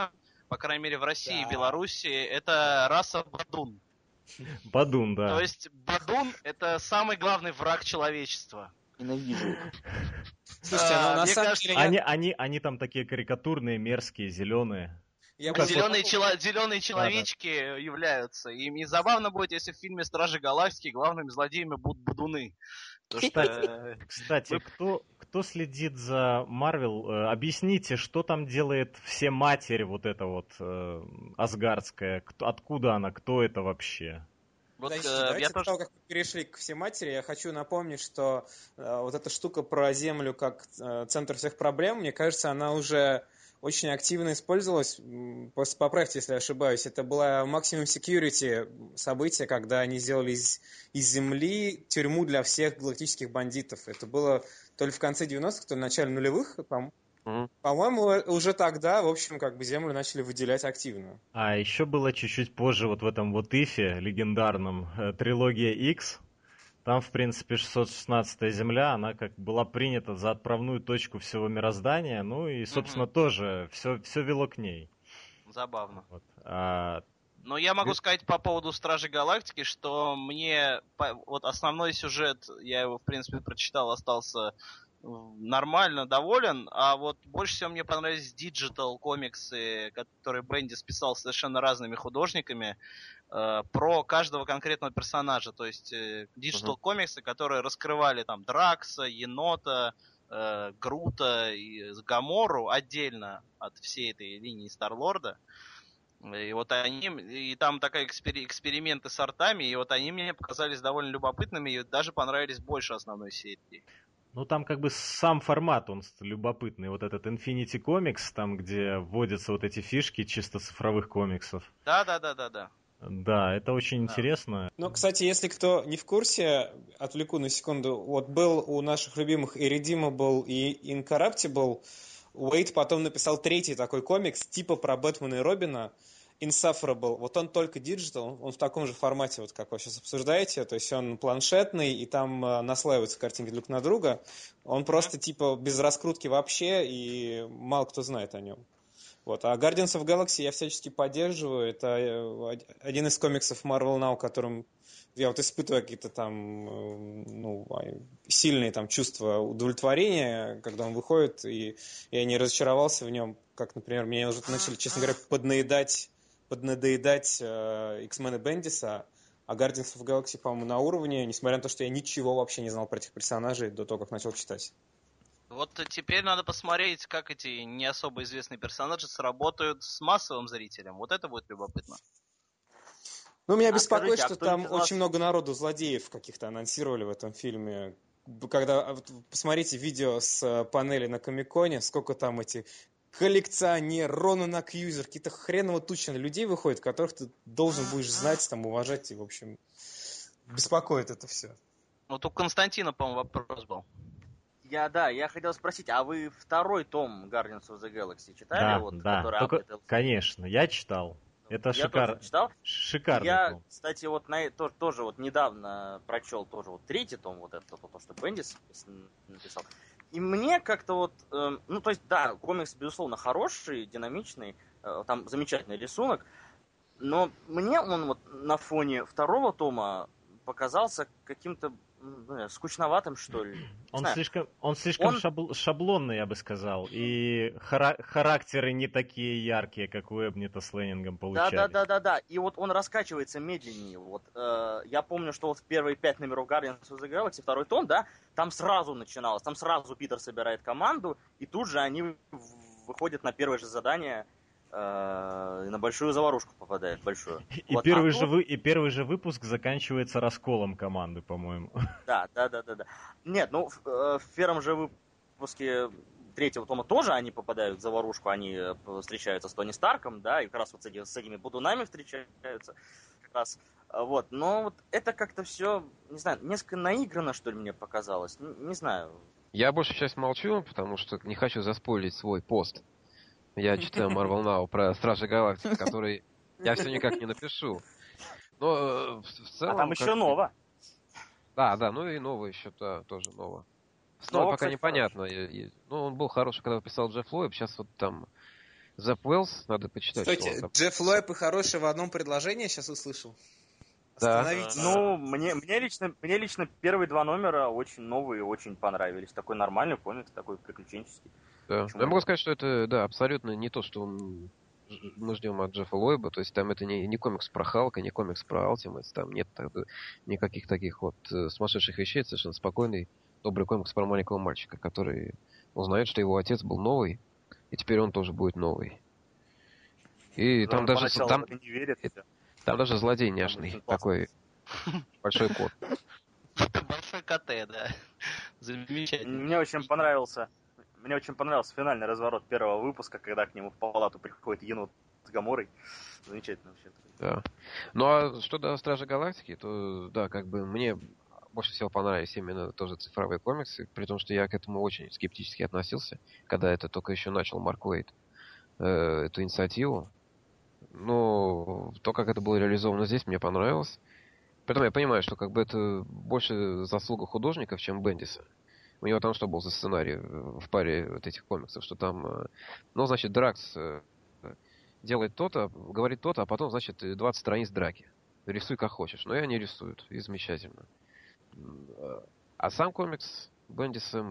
по крайней мере в России и Да. Белоруссии, это раса Бадун. Бадун, да. То есть Бадун это самый главный враг человечества. Ненавижу. Слушайте, А, ну на мне самом кажется, деле Они, они, они там такие карикатурные, мерзкие, зеленые. я как бы- Зеленые, чело- зеленые человечки являются. И мне забавно будет, если в фильме Стражи Галактики главными злодеями будут Бадуны. То что, э, Кстати, Вы- кто, кто следит за Марвел, э, объясните, что там делает все матерь вот эта вот э, асгардская, кто, откуда она, кто это вообще? Вот, Подождите, э, давайте я тоже... того, как мы перешли к всематери, я хочу напомнить, что э, вот эта штука про Землю как э, центр всех проблем, мне кажется, она уже очень активно использовалась. Поправьте, если я ошибаюсь. Это было Maximum Security событие, когда они сделали из, из Земли тюрьму для всех галактических бандитов. Это было то ли в конце 90-х, то ли в начале нулевых. По- Мгм. По-моему, э, уже тогда, в общем, как бы Землю начали выделять активно. А еще было чуть-чуть позже вот в этом вот ифе легендарном э, трилогия X. Там, в принципе, 616 Земля, она как была принята за отправную точку всего мироздания, ну и, собственно, Мгм. тоже все, все вело к ней. Забавно. Вот. А Но я могу сказать по поводу Стражей Галактики, что мне вот основной сюжет, я его, в принципе, прочитал, остался э, нормально доволен, а вот больше всего мне понравились digital комиксы, которые Бендис писал с совершенно разными художниками, э, про каждого конкретного персонажа, то есть digital комиксы, которые раскрывали там Дракса, Енота, э, Грута и Гамору отдельно от всей этой линии Старлорда. И вот они, и там такая экспери- эксперименты с артами, и вот они мне показались довольно любопытными, и даже понравились больше основной серии. Ну, там как бы сам формат, он любопытный. Вот этот Infinity Comics, там, где вводятся вот эти фишки чисто цифровых комиксов. Да, да, да, да, да. Да, это очень Да. интересно. Ну, кстати, если кто не в курсе, отвлеку на секунду. Вот был у наших любимых Irredeemable и Incorruptible. Уэйт потом написал третий такой комикс, типа про Бэтмена и Робина. Insufferable. Вот он только digital, он в таком же формате, вот как вы сейчас обсуждаете. То есть он планшетный, и там э, наслаиваются картинки друг на друга. Он просто типа без раскрутки вообще, и мало кто знает о нем. Вот. А Guardians of Galaxy я всячески поддерживаю. Это э, один из комиксов Marvel Now, которым я вот испытываю какие-то там э, ну, а, сильные там чувства удовлетворения, когда он выходит, и я не разочаровался в нем, как, например, мне уже начали, честно говоря, поднаедать, поднадоедать э, X-Men и Бендиса, а Guardians of Galaxy, по-моему, на уровне, несмотря на то, что я ничего вообще не знал про этих персонажей до того, как начал читать. Вот теперь надо посмотреть, как эти не особо известные персонажи сработают с массовым зрителем. Вот это будет любопытно. Ну, меня а беспокоит, скажите, а что там вас... очень много народу злодеев каких-то анонсировали в этом фильме. Когда а, посмотрите видео с э, панели на Комиконе, сколько там эти коллекционер, Ронан Акьюзер, какие-то хреново тучи людей выходят, которых ты должен будешь знать, там, уважать, и, в общем, беспокоит это все. Вот у Константина, по-моему, вопрос был. Я, да, я хотел спросить, а вы второй том Guardians of the Galaxy читали? Да, вот, да, только, конечно, я читал. Это я шикар... тоже читал. Шикарно. Я, том. кстати, вот на тоже, тоже вот недавно прочел тоже вот третий том, вот это то, что Бендис написал. И мне как-то вот, э, ну то есть да, комикс безусловно хороший, динамичный, э, там замечательный рисунок, но мне он вот на фоне второго тома показался каким-то ну, скучноватым, что ли. [clears throat] Он слишком, он слишком он... Шабл, шаблонный, я бы сказал. И хара- характеры не такие яркие, как у Эбнита с Ленингом получались. Да, да, да, да, да. И вот он раскачивается медленнее. Вот э, я помню, что вот в первые пять номеров Guardians of the Galaxy, второй том, да, там сразу начиналось, там сразу Питер собирает команду, и тут же они выходят на первое же задание Э, на большую заварушку попадает, большую. [laughs] И, вот, первый а же вы, и первый же выпуск заканчивается расколом команды, по-моему. [laughs] Да, да, да, да, да. Нет, ну в, э, в первом же выпуске третьего тома тоже они попадают в заварушку, они э, встречаются с Тони Старком, да, и как раз вот с, эти, с этими будунами встречаются. Как раз, вот, но вот это как-то все, не знаю, несколько наиграно, что ли, мне показалось, не, не знаю. Я больше сейчас молчу, потому что не хочу заспойлить свой пост я [laughs] читаю Marvel Now про Стражи Галактики, который я все никак не напишу. Но э, в, в целом... А там еще ново. Да, да, ну и ново еще, да, тоже ново. Снова пока кстати, непонятно. Я, ну, он был хороший, когда писал Джефф Лойб, сейчас вот там Зепп Уэллс, надо почитать. Стойте, Джефф Лойб и хороший в одном предложении, сейчас услышал. Да. Ну, мне, мне, лично, мне лично первые два номера очень новые, очень понравились. Такой нормальный комикс, такой приключенческий. Да. Я могу сказать, что это, да, абсолютно не то, что мы ждем от Джеффа Лойба. То есть там это не, не комикс про Халка, не комикс про Ultimates, там нет никаких таких вот э, сумасшедших вещей, это совершенно спокойный, добрый комикс про маленького мальчика, который узнает, что его отец был новый, и теперь он тоже будет новый. И Но там даже... Там, не верит, да. там даже злодей няшный, такой большой кот. Большой КТ, да. Замечательно. Мне очень понравился мне очень понравился финальный разворот первого выпуска, когда к нему в палату приходит енот с Гаморой. Замечательно вообще. Да. Ну а что до Стражи Галактики, то да, как бы мне больше всего понравились именно тоже цифровые комиксы, при том, что я к этому очень скептически относился, когда это только еще начал Марк Уэйт э, эту инициативу. Но то, как это было реализовано здесь, мне понравилось. Поэтому я понимаю, что как бы это больше заслуга художников, чем Бендиса. У него там что был за сценарий в паре вот этих комиксов, что там, э, ну, значит, Дракс э, делает то-то, говорит то-то, а потом, значит, 20 страниц драки. Рисуй как хочешь. Но и они рисуют, и замечательно. А сам комикс Бендиса,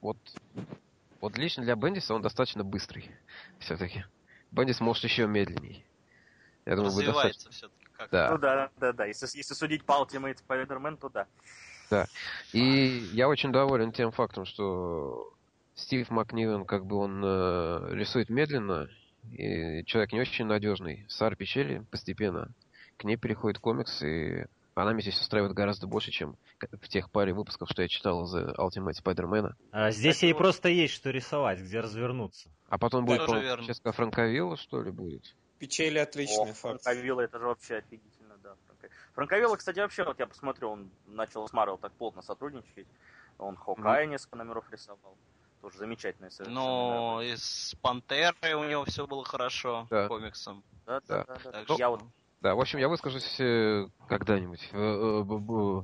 вот, вот лично для Бендиса он достаточно быстрый, [laughs] все-таки. Бендис может еще медленней. Я думаю, Развивается достаточно... все-таки. Да. Ну да, да, да. Если, если судить по Ultimate Spider-Man, то да. Да. И я очень доволен тем фактом, что Стив Макнивен, как бы он э, рисует медленно, и человек не очень надежный. Сар Печели постепенно к ней переходит комикс, и она меня здесь устраивает гораздо больше, чем в тех паре выпусков, что я читал за Ultimate Spider-Man. А здесь ей просто есть что рисовать, где развернуться. А потом будет, сейчас Франковилла, что ли, будет? Печели отличный О, факт. Франковилла, это же вообще офигительно. Франковелла, кстати, вообще, вот я посмотрел, он начал с Марвел так плотно сотрудничать. Он Хокай mm-hmm. несколько номеров рисовал. Тоже замечательный совершенно. Ну, и с Пантерой у него все было хорошо, да. комиксом. Да, да, да. да, да. Ну, я вот... Да, в общем, я выскажусь э, когда-нибудь э, э,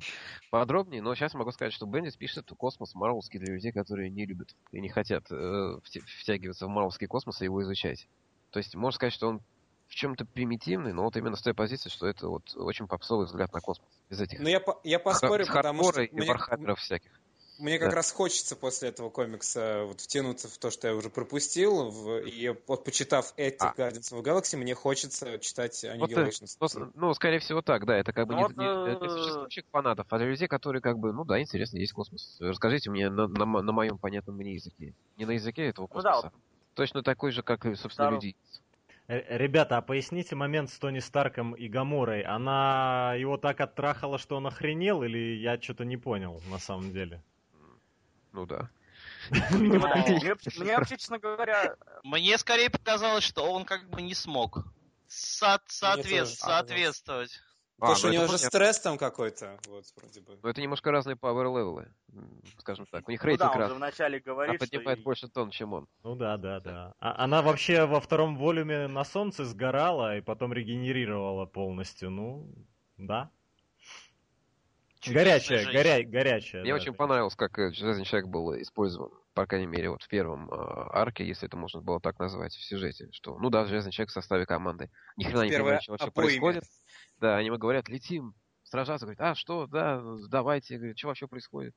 подробнее, но сейчас могу сказать, что Бендис пишет космос марвелский для людей, которые не любят и не хотят втягиваться в марвелский космос и его изучать. То есть можно сказать, что он в чем-то примитивный, но вот именно с той позиции, что это вот очень попсовый взгляд на космос. Из этих Ну, я, по- я поспорю, хар- потому что и мне, вархаммеров всяких. мне как Да. раз хочется после этого комикса вот втянуться в то, что я уже пропустил, в- и вот почитав эти А. Guardians of Galaxy, мне хочется читать Вот, э, Annihilations. Ну, ну, скорее всего, так, да. Это как бы Ну не, вот, не- э, для существующих фанатов, а для людей, которые как бы, ну да, интересно, есть космос. Расскажите мне на, на, на моем понятном мне языке. Не на языке этого Ну да, космоса. Точно такой же, как и, собственно, Второй- люди. Э, Ребята, а поясните момент с Тони Старком и Гаморой. Она его так оттрахала, что он охренел, или я что-то не понял на самом деле? Ну да. Ну. Мне, честно говоря, Мне скорее показалось, что он как бы не смог соответствовать. Потому А, что ну у него это же понятно. стресс там какой-то, вот, вроде бы. Но это немножко разные power левелы, скажем так. У них ну да, рейтинг он же разный. вначале Она говорит, что... поднимает и- больше тонн, чем он. Ну да, да, да. А она вообще во втором волюме на солнце сгорала и потом регенерировала полностью. Ну, да. Чудесная Горячая, женщина. горя... горячая. Мне да, очень да. понравилось, как э, Железный Человек был использован, по крайней мере, вот в первом э, арке, если это можно было так назвать, в сюжете, что, ну да, Железный Человек в составе команды. Ни хрена не Первое понимает, что вообще происходит. Да, они ему говорят, летим, сражаться. Говорит, а что, да, давайте. Говорит, что вообще происходит?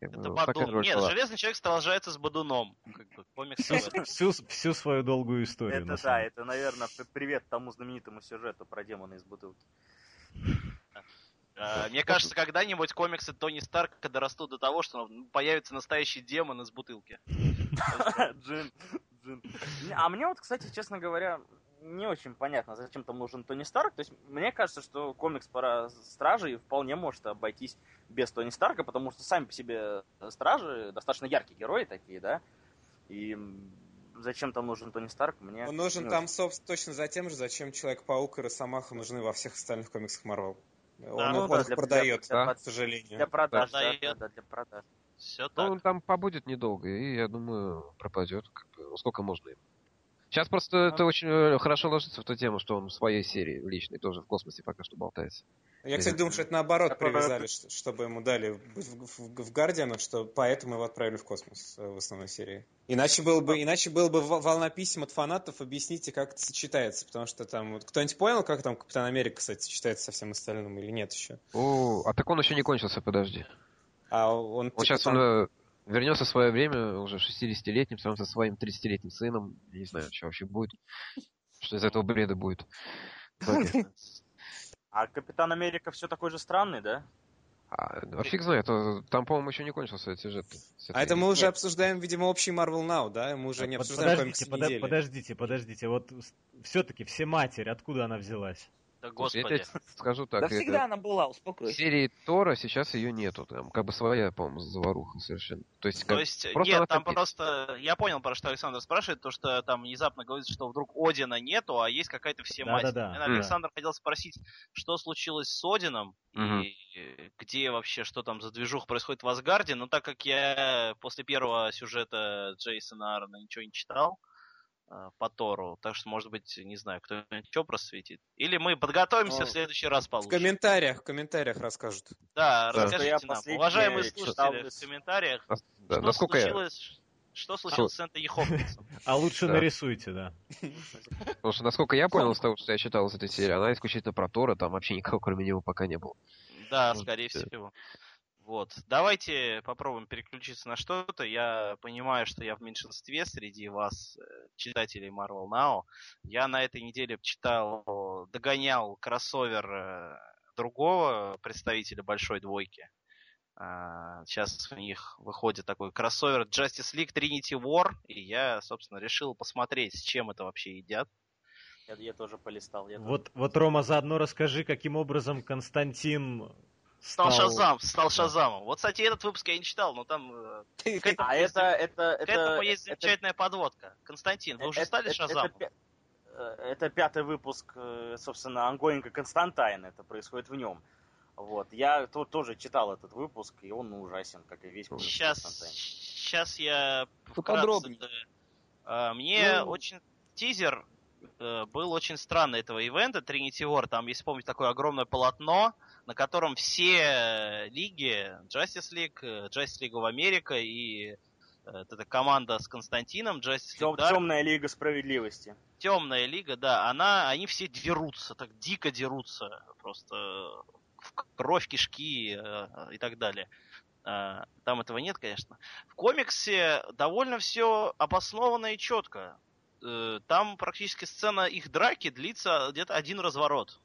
Это такая Бадун. Нет. Железный человек сражается с Бадуном. Как бы, комикс Всю, свою долгую историю. Это да, это, наверное, привет тому знаменитому сюжету про демона из бутылки. А, Мне кажется, когда-нибудь комиксы Тони Старка дорастут до того, что ну, появится настоящий демон из бутылки. [laughs] Джин, Джин. А мне вот, кстати, честно говоря, не очень понятно, зачем там нужен Тони Старк. То есть мне кажется, что комикс про Стражей вполне может обойтись без Тони Старка, потому что сами по себе Стражи достаточно яркие герои такие, да. И зачем там нужен Тони Старк, мне... Он нужен не там, собственно, точно за тем же, зачем Человек-паук и Росомаха нужны во всех остальных комиксах Марвел. Он, ну он да, их для- продает, для- к для- сожалению. Для продаж, да, да, да, для продаж. Все Ну, так. он там побудет недолго, и я думаю, пропадет. Как бы, ну, сколько можно им. Сейчас просто это очень э, хорошо ложится в ту тему, что он в своей серии личной тоже в космосе пока что болтается. Я, кстати, думаю, что это наоборот Такое- привязали, что- чтобы ему дали быть в, в, в Гардианах, что поэтому его отправили в космос э, в основной серии. Иначе было бы, иначе было бы волна писем от фанатов, объясните, как это сочетается, потому что там вот кто-нибудь понял, как там Капитан Америка, кстати, сочетается со всем остальным или нет еще? О, а так он еще не кончился, подожди. А он, Он типа, сейчас там- он, вернется в свое время уже 60-летним, сам со своим 30-летним сыном. Я не знаю, что вообще будет. Что из этого бреда будет. А Капитан Америка все такой же странный, да? А, а фиг знает, там, по-моему, еще не кончился этот сюжет. А это мы уже обсуждаем, видимо, общий Marvel Now, да? Мы уже не Под- обсуждаем подождите, комиксы недели. подождите, подождите. Вот все-таки все матерь, откуда она взялась? Да господи. Я тебе [laughs] скажу так. Да это- всегда она была, В успокойся. серии Тора сейчас ее нету. Там как бы своя, по-моему, заваруха совершенно. То есть, То как- есть, просто нет, там просто... Я понял, про что Александр спрашивает, то, что там внезапно говорится, что вдруг Одина нету, а есть какая-то всемать. Да-да-да. Наверное, Мгм. Александр хотел спросить, что случилось с Одином, Мгм. и где вообще, что там за движух происходит в Асгарде, но так как я после первого сюжета Джейсона Аарона ничего не читал, по Тору, так что, может быть, не знаю, кто-нибудь что просветит. Или мы подготовимся Ну, в следующий раз В получше. комментариях, в комментариях расскажут. Да, Да. расскажите Я нам, уважаемые читал слушатели, в комментариях, Да, что насколько я... случилось, что случилось с Энтони Хопкинсом. [laughs] А лучше Да. нарисуйте, да. Потому что, насколько я понял из того, что я читал из этой серии, она исключительно про Тора, там вообще никого кроме него пока не было. Да, скорее э. всего. Вот. Давайте попробуем переключиться на что-то. Я понимаю, что я в меньшинстве среди вас, э, читателей Marvel Now. Я на этой неделе читал, догонял кроссовер э, другого представителя большой двойки. А, Сейчас у них выходит такой кроссовер Justice League Trinity War, и я, собственно, решил посмотреть, с чем это вообще едят. Я, я тоже полистал. я тоже. Вот, вот, Рома, заодно расскажи, каким образом Константин Стал стал... Шазам, стал Шазамом. Вот, кстати, этот выпуск я не читал, но там э, к этому А есть- это, это, к этому это, есть это, замечательная подводка. Константин, вы уже это- стали это- Шазамом? Это, э, это пятый выпуск, э, собственно, ангоинга Константайн, это происходит в нем. Вот, я тут тоже читал этот выпуск, и он ужасен, как и весь комикс Сейчас, Константайн. сейчас я Поподробнее. вкратце, э, Мне Ну. очень тизер э, был очень странный этого ивента Trinity War. Там, если помните, такое огромное полотно, на котором все лиги, Justice League, э, Justice League of America и э, вот эта команда с Константином, Justice League Dark, Темная лига справедливости. Темная лига, да, она, они все дерутся, так дико дерутся, просто в кровь, кишки э, и так далее. Э, там этого нет, конечно. В комиксе довольно все обоснованно и четко. Э, там практически сцена их драки длится где-то один разворот.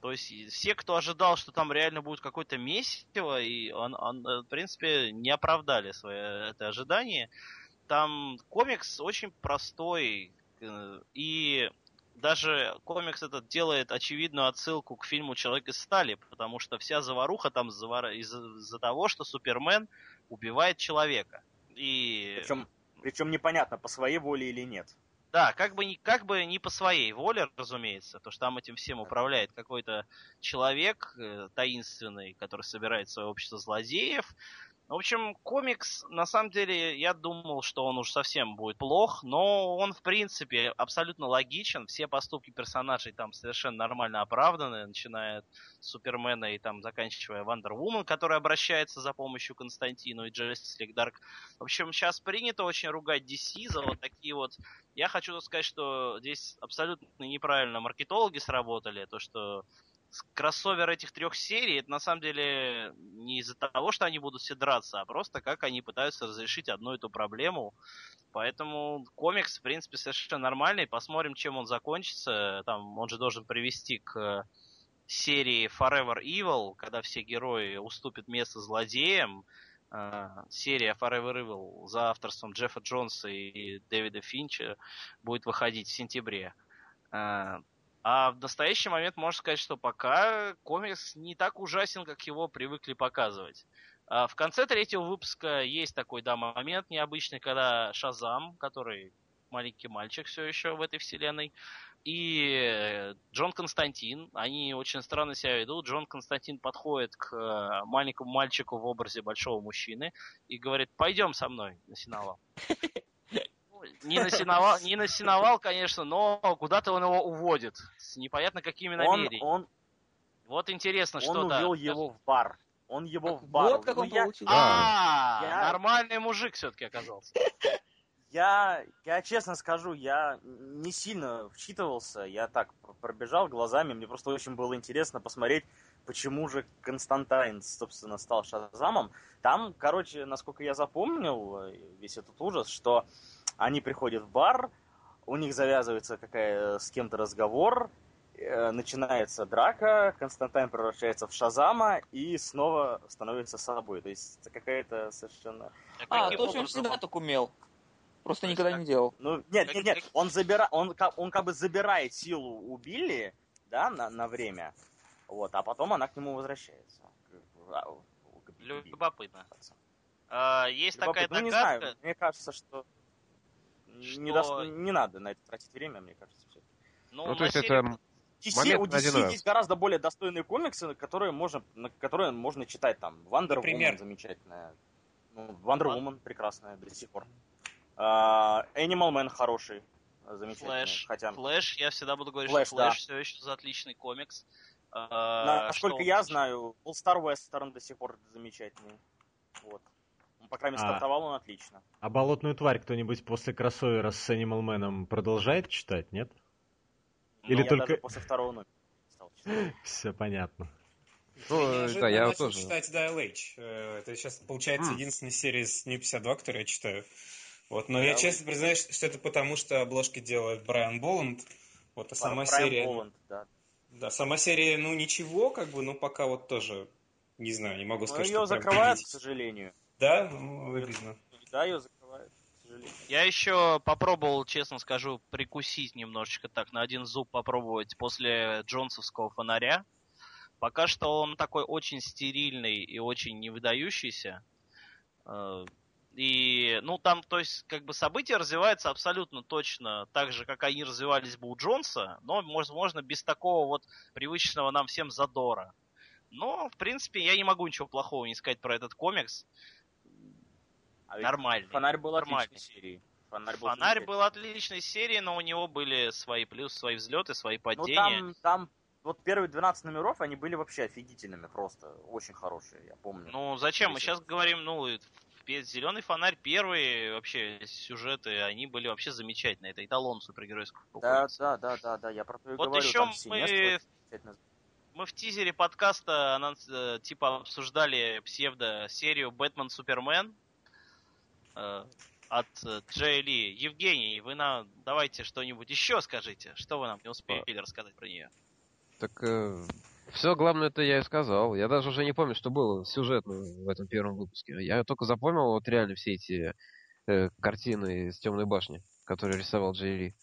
То есть все, кто ожидал, что там реально будет какое-то месиво, и он, он, э, в принципе, не оправдали свое это ожидание. Там комикс очень простой, э, и даже комикс этот делает очевидную отсылку к фильму «Человек из стали», потому что вся заваруха там из-за того, что Супермен убивает человека. И... Причем, причем непонятно, по своей воле или нет. Да, как бы, не, как бы не по своей воле, разумеется, то что там этим всем управляет какой-то человек э, таинственный, который собирает свое общество злодеев, в общем, комикс, на самом деле, я думал, что он уж совсем будет плох, но он, в принципе, абсолютно логичен. Все поступки персонажей там совершенно нормально оправданы, начиная с Супермена и там заканчивая Вандер Вумен, который обращается за помощью Константину и League Dark. В общем, сейчас принято очень ругать DC за вот такие вот... Я хочу сказать, что здесь абсолютно неправильно маркетологи сработали, то, что кроссовер этих трех серий, это на самом деле не из-за того, что они будут все драться, а просто как они пытаются разрешить одну эту проблему. Поэтому комикс, в принципе, совершенно нормальный. Посмотрим, чем он закончится. Там он же должен привести к серии Forever Evil, когда все герои уступят место злодеям. Uh, серия Forever Evil за авторством Джеффа Джонса и Дэвида Финча будет выходить в сентябре. А в настоящий момент можно сказать, что пока комикс не так ужасен, как его привыкли показывать. А в конце третьего выпуска есть такой, да, момент необычный, когда Шазам, который маленький мальчик все еще в этой вселенной, и Джон Константин, они очень странно себя ведут. Джон Константин подходит к э, маленькому мальчику в образе большого мужчины и говорит, пойдем со мной на сеновал. [laughs] не насиновал, не насиновал, конечно, но куда-то он его уводит. С непонятно какими намерениями. Он, он, вот интересно, что Он увел его в бар. Он его в бар. Вот как он Ну, я- получил. А, Я- нормальный мужик все-таки оказался. Я, я честно скажу, я не сильно вчитывался, я так пр- пробежал глазами, мне просто очень было интересно посмотреть, почему же Константайн, собственно, стал Шазамом. Там, короче, насколько я запомнил э, весь этот ужас, что они приходят в бар, у них завязывается какая с кем-то разговор, э, начинается драка, Константайн превращается в Шазама и снова становится собой. То есть это какая-то совершенно... А, каким то, что он всегда так умел. Просто никогда как- не делал. Ну, нет, нет, нет, он, забира... он, он как бы забирает силу у Билли, да, на, на время, вот, а потом она к нему возвращается. А. Любопытно. А, Есть такая Любопытно. Ну, не догадка. знаю, мне кажется, что... Не, Что- дос- не надо на это тратить время, мне кажется. всё. Ну, Ну, то есть серии- это DC, Момент у DC есть гораздо более достойные комиксы, которые можно, на которые можно читать там. Wonder Например? Woman замечательная. Ну, Wonder Ладно. Woman прекрасная до сих пор. А, Animal Man хороший, замечательный. Флэш. Хотя, Флэш, я всегда буду говорить, Флэш, что Флэш да. все еще за отличный комикс. А, насколько я знаю, All Star Western до сих пор замечательный. Вот. Ну, По крайней мере, А. стартовал он отлично. А болотную тварь кто-нибудь после кроссовера с Animal Man продолжает читать, нет? Или я только- даже после второго номера стал читать. [laughs] Все понятно. Ну, да, я начал тоже. читать Dial H. Э, Это сейчас, получается, единственная серия с New 52, которую я читаю. Вот, но я Dial честно признаюсь, что это потому, что обложки делает Брайан Боланд. Вот, а сама Брайан серия... Боланд, да. Да, сама серия, ну, ничего, как бы, но пока вот тоже, не знаю, не могу Но сказать, ее что прям закрывают, к сожалению. Да? Ну, обидно. Да, ее закрывают, к сожалению. Я еще попробовал, честно скажу, прикусить немножечко так, на один зуб попробовать после Джонсовского фонаря. Пока что он такой очень стерильный и очень не выдающийся. Э, И, ну, там, то есть, как бы события развиваются абсолютно точно так же, как они развивались бы у Джонса, но, возможно, без такого вот привычного нам всем задора. Но, в принципе, я не могу ничего плохого не сказать про этот комикс. А Нормальный. Фонарь был Нормальный. отличной серией. Фонарь был, Фонарь был отличной серии, но у него были свои плюсы, свои взлеты, свои Ну падения. там, там, вот первые 12 номеров, они были вообще офигительными просто. Очень хорошие, я помню. Ну, зачем? Мы сейчас говорим, ну, Зеленый фонарь первые вообще сюжеты, они были вообще замечательные. Это эталон супергеройского Да, да, да, да, да, я про то и Вот говорю. еще мы-. Мы в тизере подкаста анонс- э, типа обсуждали псевдо-серию Бэтмен Супермен э, от э, Джей Ли. Евгений, вы нам давайте что-нибудь еще скажите. Что вы нам не успели рассказать про нее? Так все главное это я и сказал. Я даже уже не помню, что было сюжетно в этом первом выпуске. Я только запомнил вот реально все эти э, картины из Темной башни, которые рисовал Джей Ли.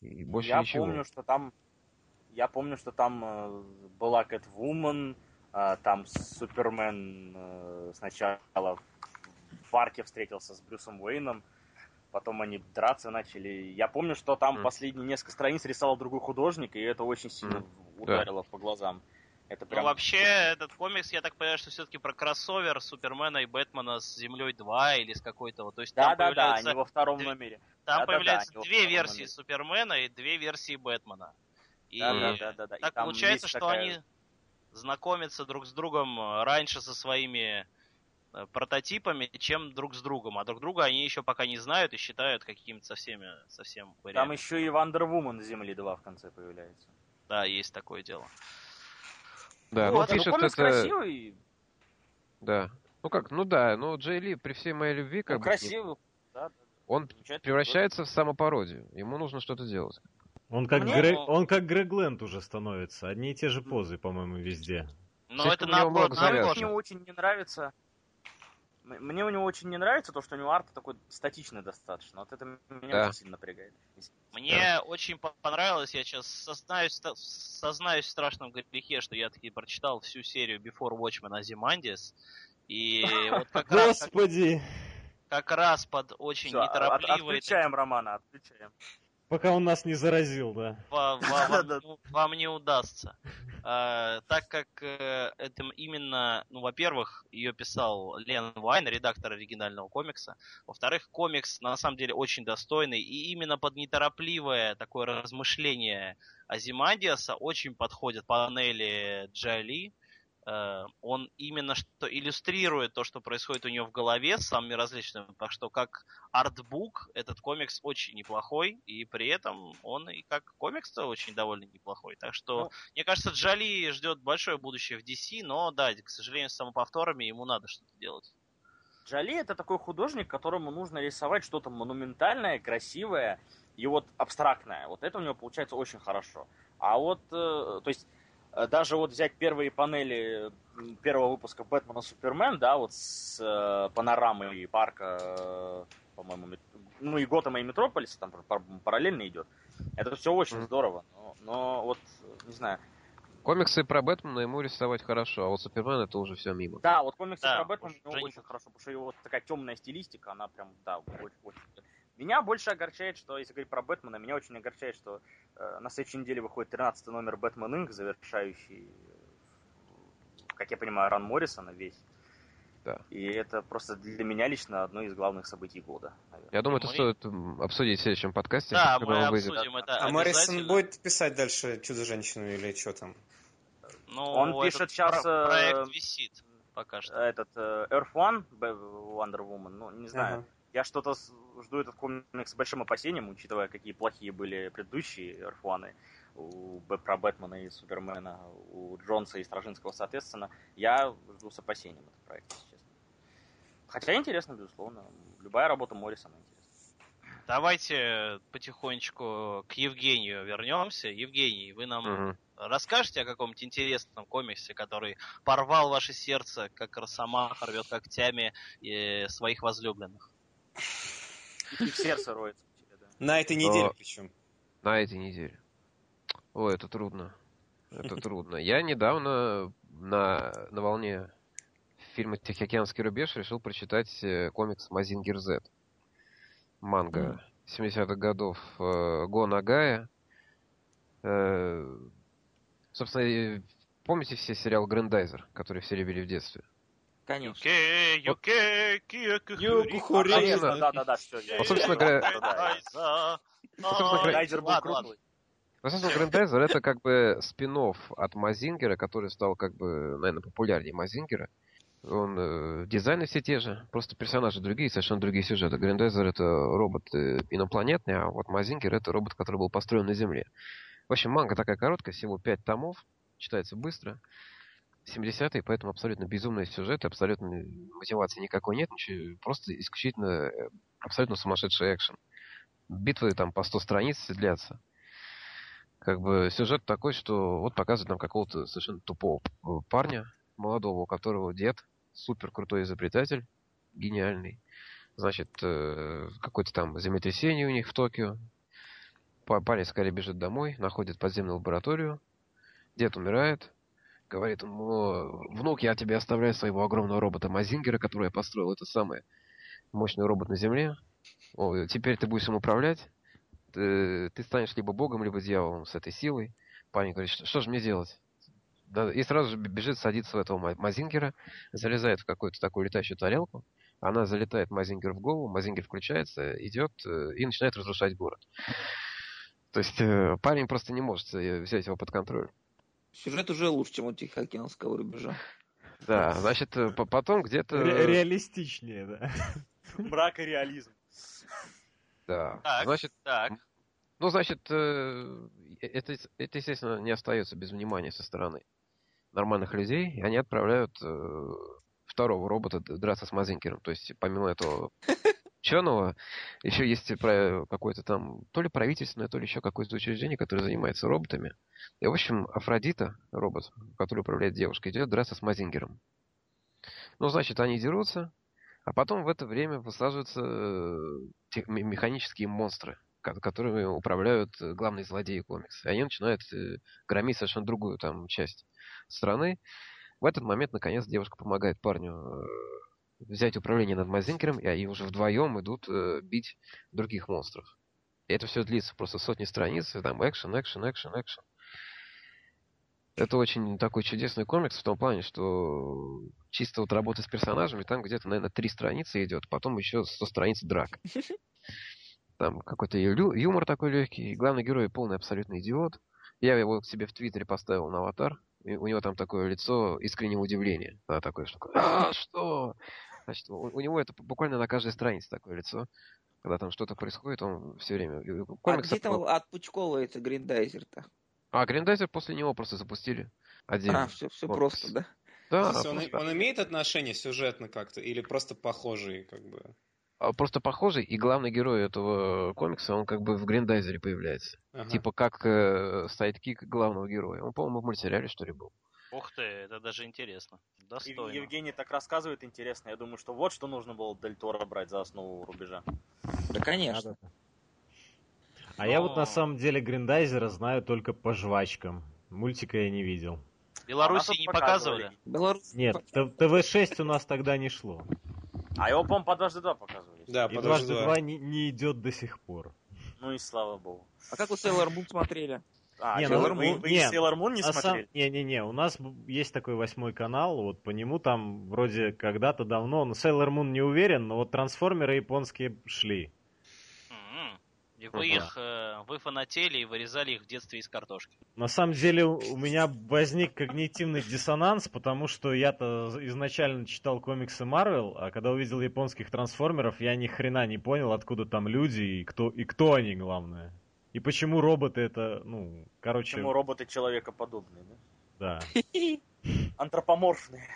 И больше я ничего. помню, что там, я помню, что там э, была Кэтвумен, э, там Супермен э, сначала парке встретился с Брюсом Уэйном, потом они драться начали. Я помню, что там Мгм. последние несколько страниц рисовал другой художник, и это очень сильно Мгм. ударило по глазам. Это Ну, прям... вообще, этот комикс, я так понимаю, что все-таки про кроссовер Супермена и Бэтмена с Землей 2 или с какой-то вот. То есть Да, там да, да, появляются, они во втором номере. там да-да-да, появляются они во две версии номере. Супермена и две версии Бэтмена. И Да, да, да, да, да. И так получается, что такая- они знакомятся друг с другом э, раньше со своими прототипами, чем друг с другом. А друг друга они еще пока не знают и считают какими-то совсем, совсем Там еще и Вандервумен Земли 2 в конце появляется. Да, есть такое дело. Да, вот, ну ну, пишет комикс это... красивый, Да. Ну как, ну да, но Джей Ли при всей моей любви, как ну, бы, красивый. Да, он превращается в самопародию. Ему нужно что-то делать. Он как, Мне- Грег, он как Грег Ленд уже становится. Одни и те же позы, по-моему, везде. Но Слишком это наоборот, Мне наоборот. него очень не нравится. Мне у него очень не нравится то, что у него арт такой статичный достаточно. Вот это меня Да. очень сильно напрягает. Мне очень по- понравилось, я сейчас сознаюсь, сознаюсь в страшном грехе, что я таки прочитал всю серию Before Watchmen Ozymandias, и [laughs] вот как раз, как, Господи! как раз под очень Всё, от- неторопливые отключаем Романа, отключаем. Пока он нас не заразил, да. вам, не- вам не удастся. А, так как э, это именно, ну, во-первых, ее писал Лен Вайн, редактор оригинального комикса. Во-вторых, комикс на самом деле очень достойный. И именно под неторопливое такое размышление Азимандиаса очень подходят панели Джоли. Э, Он именно что иллюстрирует то, что происходит у нее в голове с самыми различными. Так что как артбук этот комикс очень неплохой, и при этом он и как комикс-то очень довольно неплохой. Так что, Ну. мне кажется, Джоли ждет большое будущее в DC, но да, к сожалению, с самоповторами ему надо что-то делать. Джоли это такой художник, которому нужно рисовать что-то монументальное, красивое и вот абстрактное. Вот это у него получается очень хорошо. А вот, э, то есть, даже вот взять первые панели первого выпуска Бэтмена Супермен, да, вот с э, панорамой парка, э, по-моему, мет- ну и Готэма и Метрополиса, там пар- параллельно идет. Это все очень Мгм. здорово. Но, но вот, э, не знаю, Комиксы про Бэтмена ему рисовать хорошо, а вот Супермен это уже все мимо. Да, вот комиксы Да, про Бэтмена уж у него уже очень хорошо, потому что его вот такая темная стилистика, она прям, да, очень, очень. Меня больше огорчает, что, если говорить про Бэтмена, меня очень огорчает, что э, на следующей неделе выходит 13 номер Бэтмен Инк, завершающий, э, как я понимаю, Ран Моррисона весь. Да. И это просто для меня лично одно из главных событий года. наверное. Я думаю, это Мы- стоит м, обсудить в следующем подкасте, Да, когда мы он выйдет. обсудим это А Моррисон будет писать дальше Чудо-женщину или что там? Ну, Он этот пишет щас, про- проект э, висит пока что. Этот э, Earth One, Wonder Woman, ну, не знаю. Ага. Я что-то жду этот комикс с большим опасением, учитывая, какие плохие были предыдущие Эрфуаны у, про Бэтмена и Супермена, у Джонса и Стражинского, соответственно. Я жду с опасением этот проект, если честно. Хотя интересно, безусловно. Любая работа Моррисона интересна. Давайте потихонечку к Евгению вернемся. Евгений, вы нам Мгм. расскажете о каком-нибудь интересном комиксе, который порвал ваше сердце, как Росомаха рвет когтями э, своих возлюбленных? И в сердце роется. На этой неделе Но- причем. На этой неделе. Ой, это трудно. Это трудно. Я недавно на, на волне фильма «Тихоокеанский рубеж» решил прочитать э, комикс «Мазингер Z». Манга 70-х годов э, Го Нагая. Э, собственно, помните все сериал «Грандайзер», который все любили в детстве? Конечно. Юке, юке, киоку, Юку, хури. хури. Конечно, да, да, да, все. Вот, собственно говоря- Грайзер был. Ну, собственно, Грандайзер это как бы спин от Мазингера, который стал как бы, наверное, популярнее Мазингера. Он э, дизайны все те же, просто персонажи другие, совершенно другие сюжеты. Гриндайзер это робот э, инопланетный, а вот Мазингер это робот, который был построен на Земле. В общем, манга такая короткая, всего 5 томов, читается быстро. 70-е, поэтому абсолютно безумный сюжет, абсолютно мотивации никакой нет, ничего, просто исключительно э, абсолютно сумасшедший экшен. Битвы там по 100 страниц длятся. Как бы сюжет такой, что вот показывает нам какого-то совершенно тупого парня, молодого, у которого дед супер крутой изобретатель, гениальный. Значит, э, какое-то там землетрясение у них в Токио. Парень скорее бежит домой, находит подземную лабораторию. Дед умирает. Говорит ему, внук, я тебе оставляю своего огромного робота Мазингера, который я построил. Это самый мощный робот на Земле. О, теперь ты будешь им управлять. Ты, ты станешь либо богом, либо дьяволом с этой силой. Парень говорит, что, что же мне делать? Да, и сразу же бежит, садится в этого Мазингера, залезает в какую-то такую летающую тарелку. Она залетает Мазингер в голову, Мазингер включается, идет э, и начинает разрушать город. То есть э, парень просто не может э, взять его под контроль. Сюжет уже лучше, чем у Тихоокеанского рубежа. Да, значит, потом где-то... Ре- реалистичнее, да. Брак и реализм. Да. Так, значит, так. ну, значит, это, это, естественно, не остается без внимания со стороны нормальных людей, и они отправляют э, второго робота драться с Мазинкером. То есть, помимо этого [laughs] ученого, еще есть какое-то там, то ли правительственное, то ли еще какое-то учреждение, которое занимается роботами. И, в общем, Афродита, робот, который управляет девушкой, идет драться с Мазингером. Ну, значит, они дерутся, а потом в это время высаживаются э, механические монстры, которыми управляют э, главные злодеи комикса. И они начинают громить совершенно другую там часть страны. В этот момент, наконец, девушка помогает парню э, взять управление над Мазинкером, и они уже вдвоем идут э, бить других монстров. И это все длится просто сотни страниц, и там экшен, экшен, экшен, экшен. Это очень такой чудесный комикс в том плане, что чисто вот работа с персонажами, там где-то, наверное, три страницы идет, потом еще 100 страниц драк. [laughs] Там какой-то юмор такой легкий, и главный герой полный абсолютный идиот. Я его к себе в Твиттере поставил на аватар, у него там такое лицо искреннего удивления. Да, такое, что а, что? Значит, у, у него это буквально на каждой странице такое лицо. Когда там что-то происходит, он все время... А где там отпучковывается Гриндайзер-то? А, Гриндайзер после него просто запустили отдельно. А, все, все вот. просто, да? Да, он, он имеет отношение сюжетно как-то или просто похожий, как бы? А, просто похожий, и главный герой этого комикса, он как бы в Гриндайзере появляется. Ага. Типа как э, sidekick главного героя. Он, по-моему, в мультсериале, что ли, был. Ух ты, это даже интересно. Достойно. И Евгений так рассказывает интересно. Я думаю, что вот что нужно было Дель Торо брать за основу рубежа. Да, конечно. А Но... я вот на самом деле Гриндайзера знаю только по жвачкам. Мультика я не видел. Беларуси а не показывали? Беларусь... Нет, ТВ-6 у нас тогда не шло. А его, по-моему, по дважды два показывали. Да, по дважды два не, не идет до сих пор. Ну и слава богу. А как вы Sailor Moon смотрели? А, не, Sailor ну, Moon, вы, не, Sailor Moon не смотрели? Не-не-не, у нас есть такой восьмой канал, вот по нему там вроде когда-то давно, но Sailor Moon не уверен, но вот трансформеры японские шли. И вы их, э, вы фанатели и вырезали их в детстве из картошки. На самом деле у меня возник когнитивный диссонанс, потому что я-то изначально читал комиксы Марвел, а когда увидел японских трансформеров, я ни хрена не понял, откуда там люди и кто, и кто они, главное. И почему роботы это, ну, короче... Почему роботы человекоподобные, да? Да. [laughs] Антропоморфные.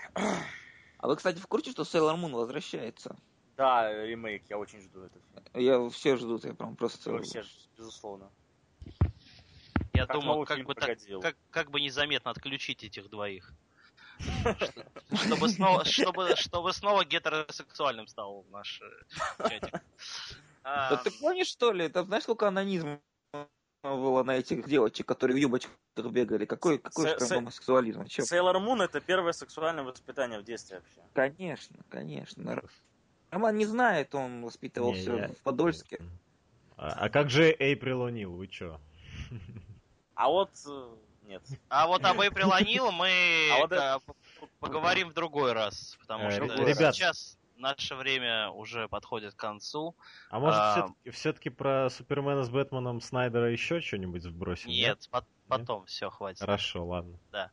А вы, кстати, в курсе, что Sailor Moon возвращается? Да, ремейк, я очень жду это. Я все ждут, я прям просто... Мы все, безусловно. Я как думал, как бы, так, как, как бы незаметно отключить этих двоих. [laughs] Чтобы снова, чтобы, чтобы снова гетеросексуальным стал наш э, чатик. Да ты помнишь, что ли? Ты знаешь, сколько анонизма было на этих девочек, которые в юбочках бегали? Какой, какой же гомосексуализм? Сейлор Мун это первое сексуальное воспитание в детстве вообще. Конечно, конечно. Роман не знает, он воспитывался не, я... в Подольске. А, а как же Эйприл О'Нил, вы чё? А вот э, нет. А вот об Эйприл О'Нил мы а вот это... поговорим в другой раз, потому э, что Ребят, сейчас наше время уже подходит к концу. А может а... все-таки, все-таки про Супермена с Бэтменом Снайдера еще что-нибудь сбросим? Нет, нет? потом нет? все, хватит. Хорошо, ладно. Да.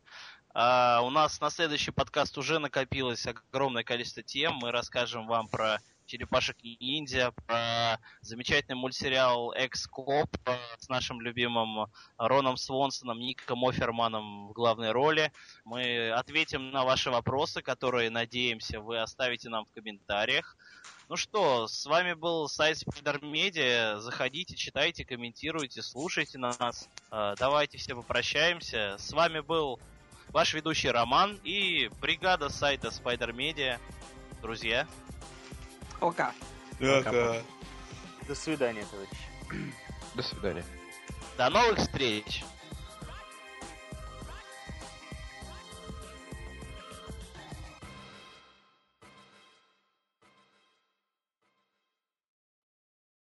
А, у нас на следующий подкаст уже накопилось огромное количество тем. Мы расскажем вам про черепашек ниндзя, про замечательный мультсериал Axe Cop с нашим любимым Роном Свонсоном, Ником Оферманом в главной роли. Мы ответим на ваши вопросы, которые, надеемся, вы оставите нам в комментариях. Ну что, с вами был сайт Spider. Заходите, читайте, комментируйте, слушайте нас. А, давайте все попрощаемся. С вами был ваш ведущий Роман и бригада сайта Spider Media. Друзья. Пока. Пока. До свидания, товарищи. До свидания. До новых встреч!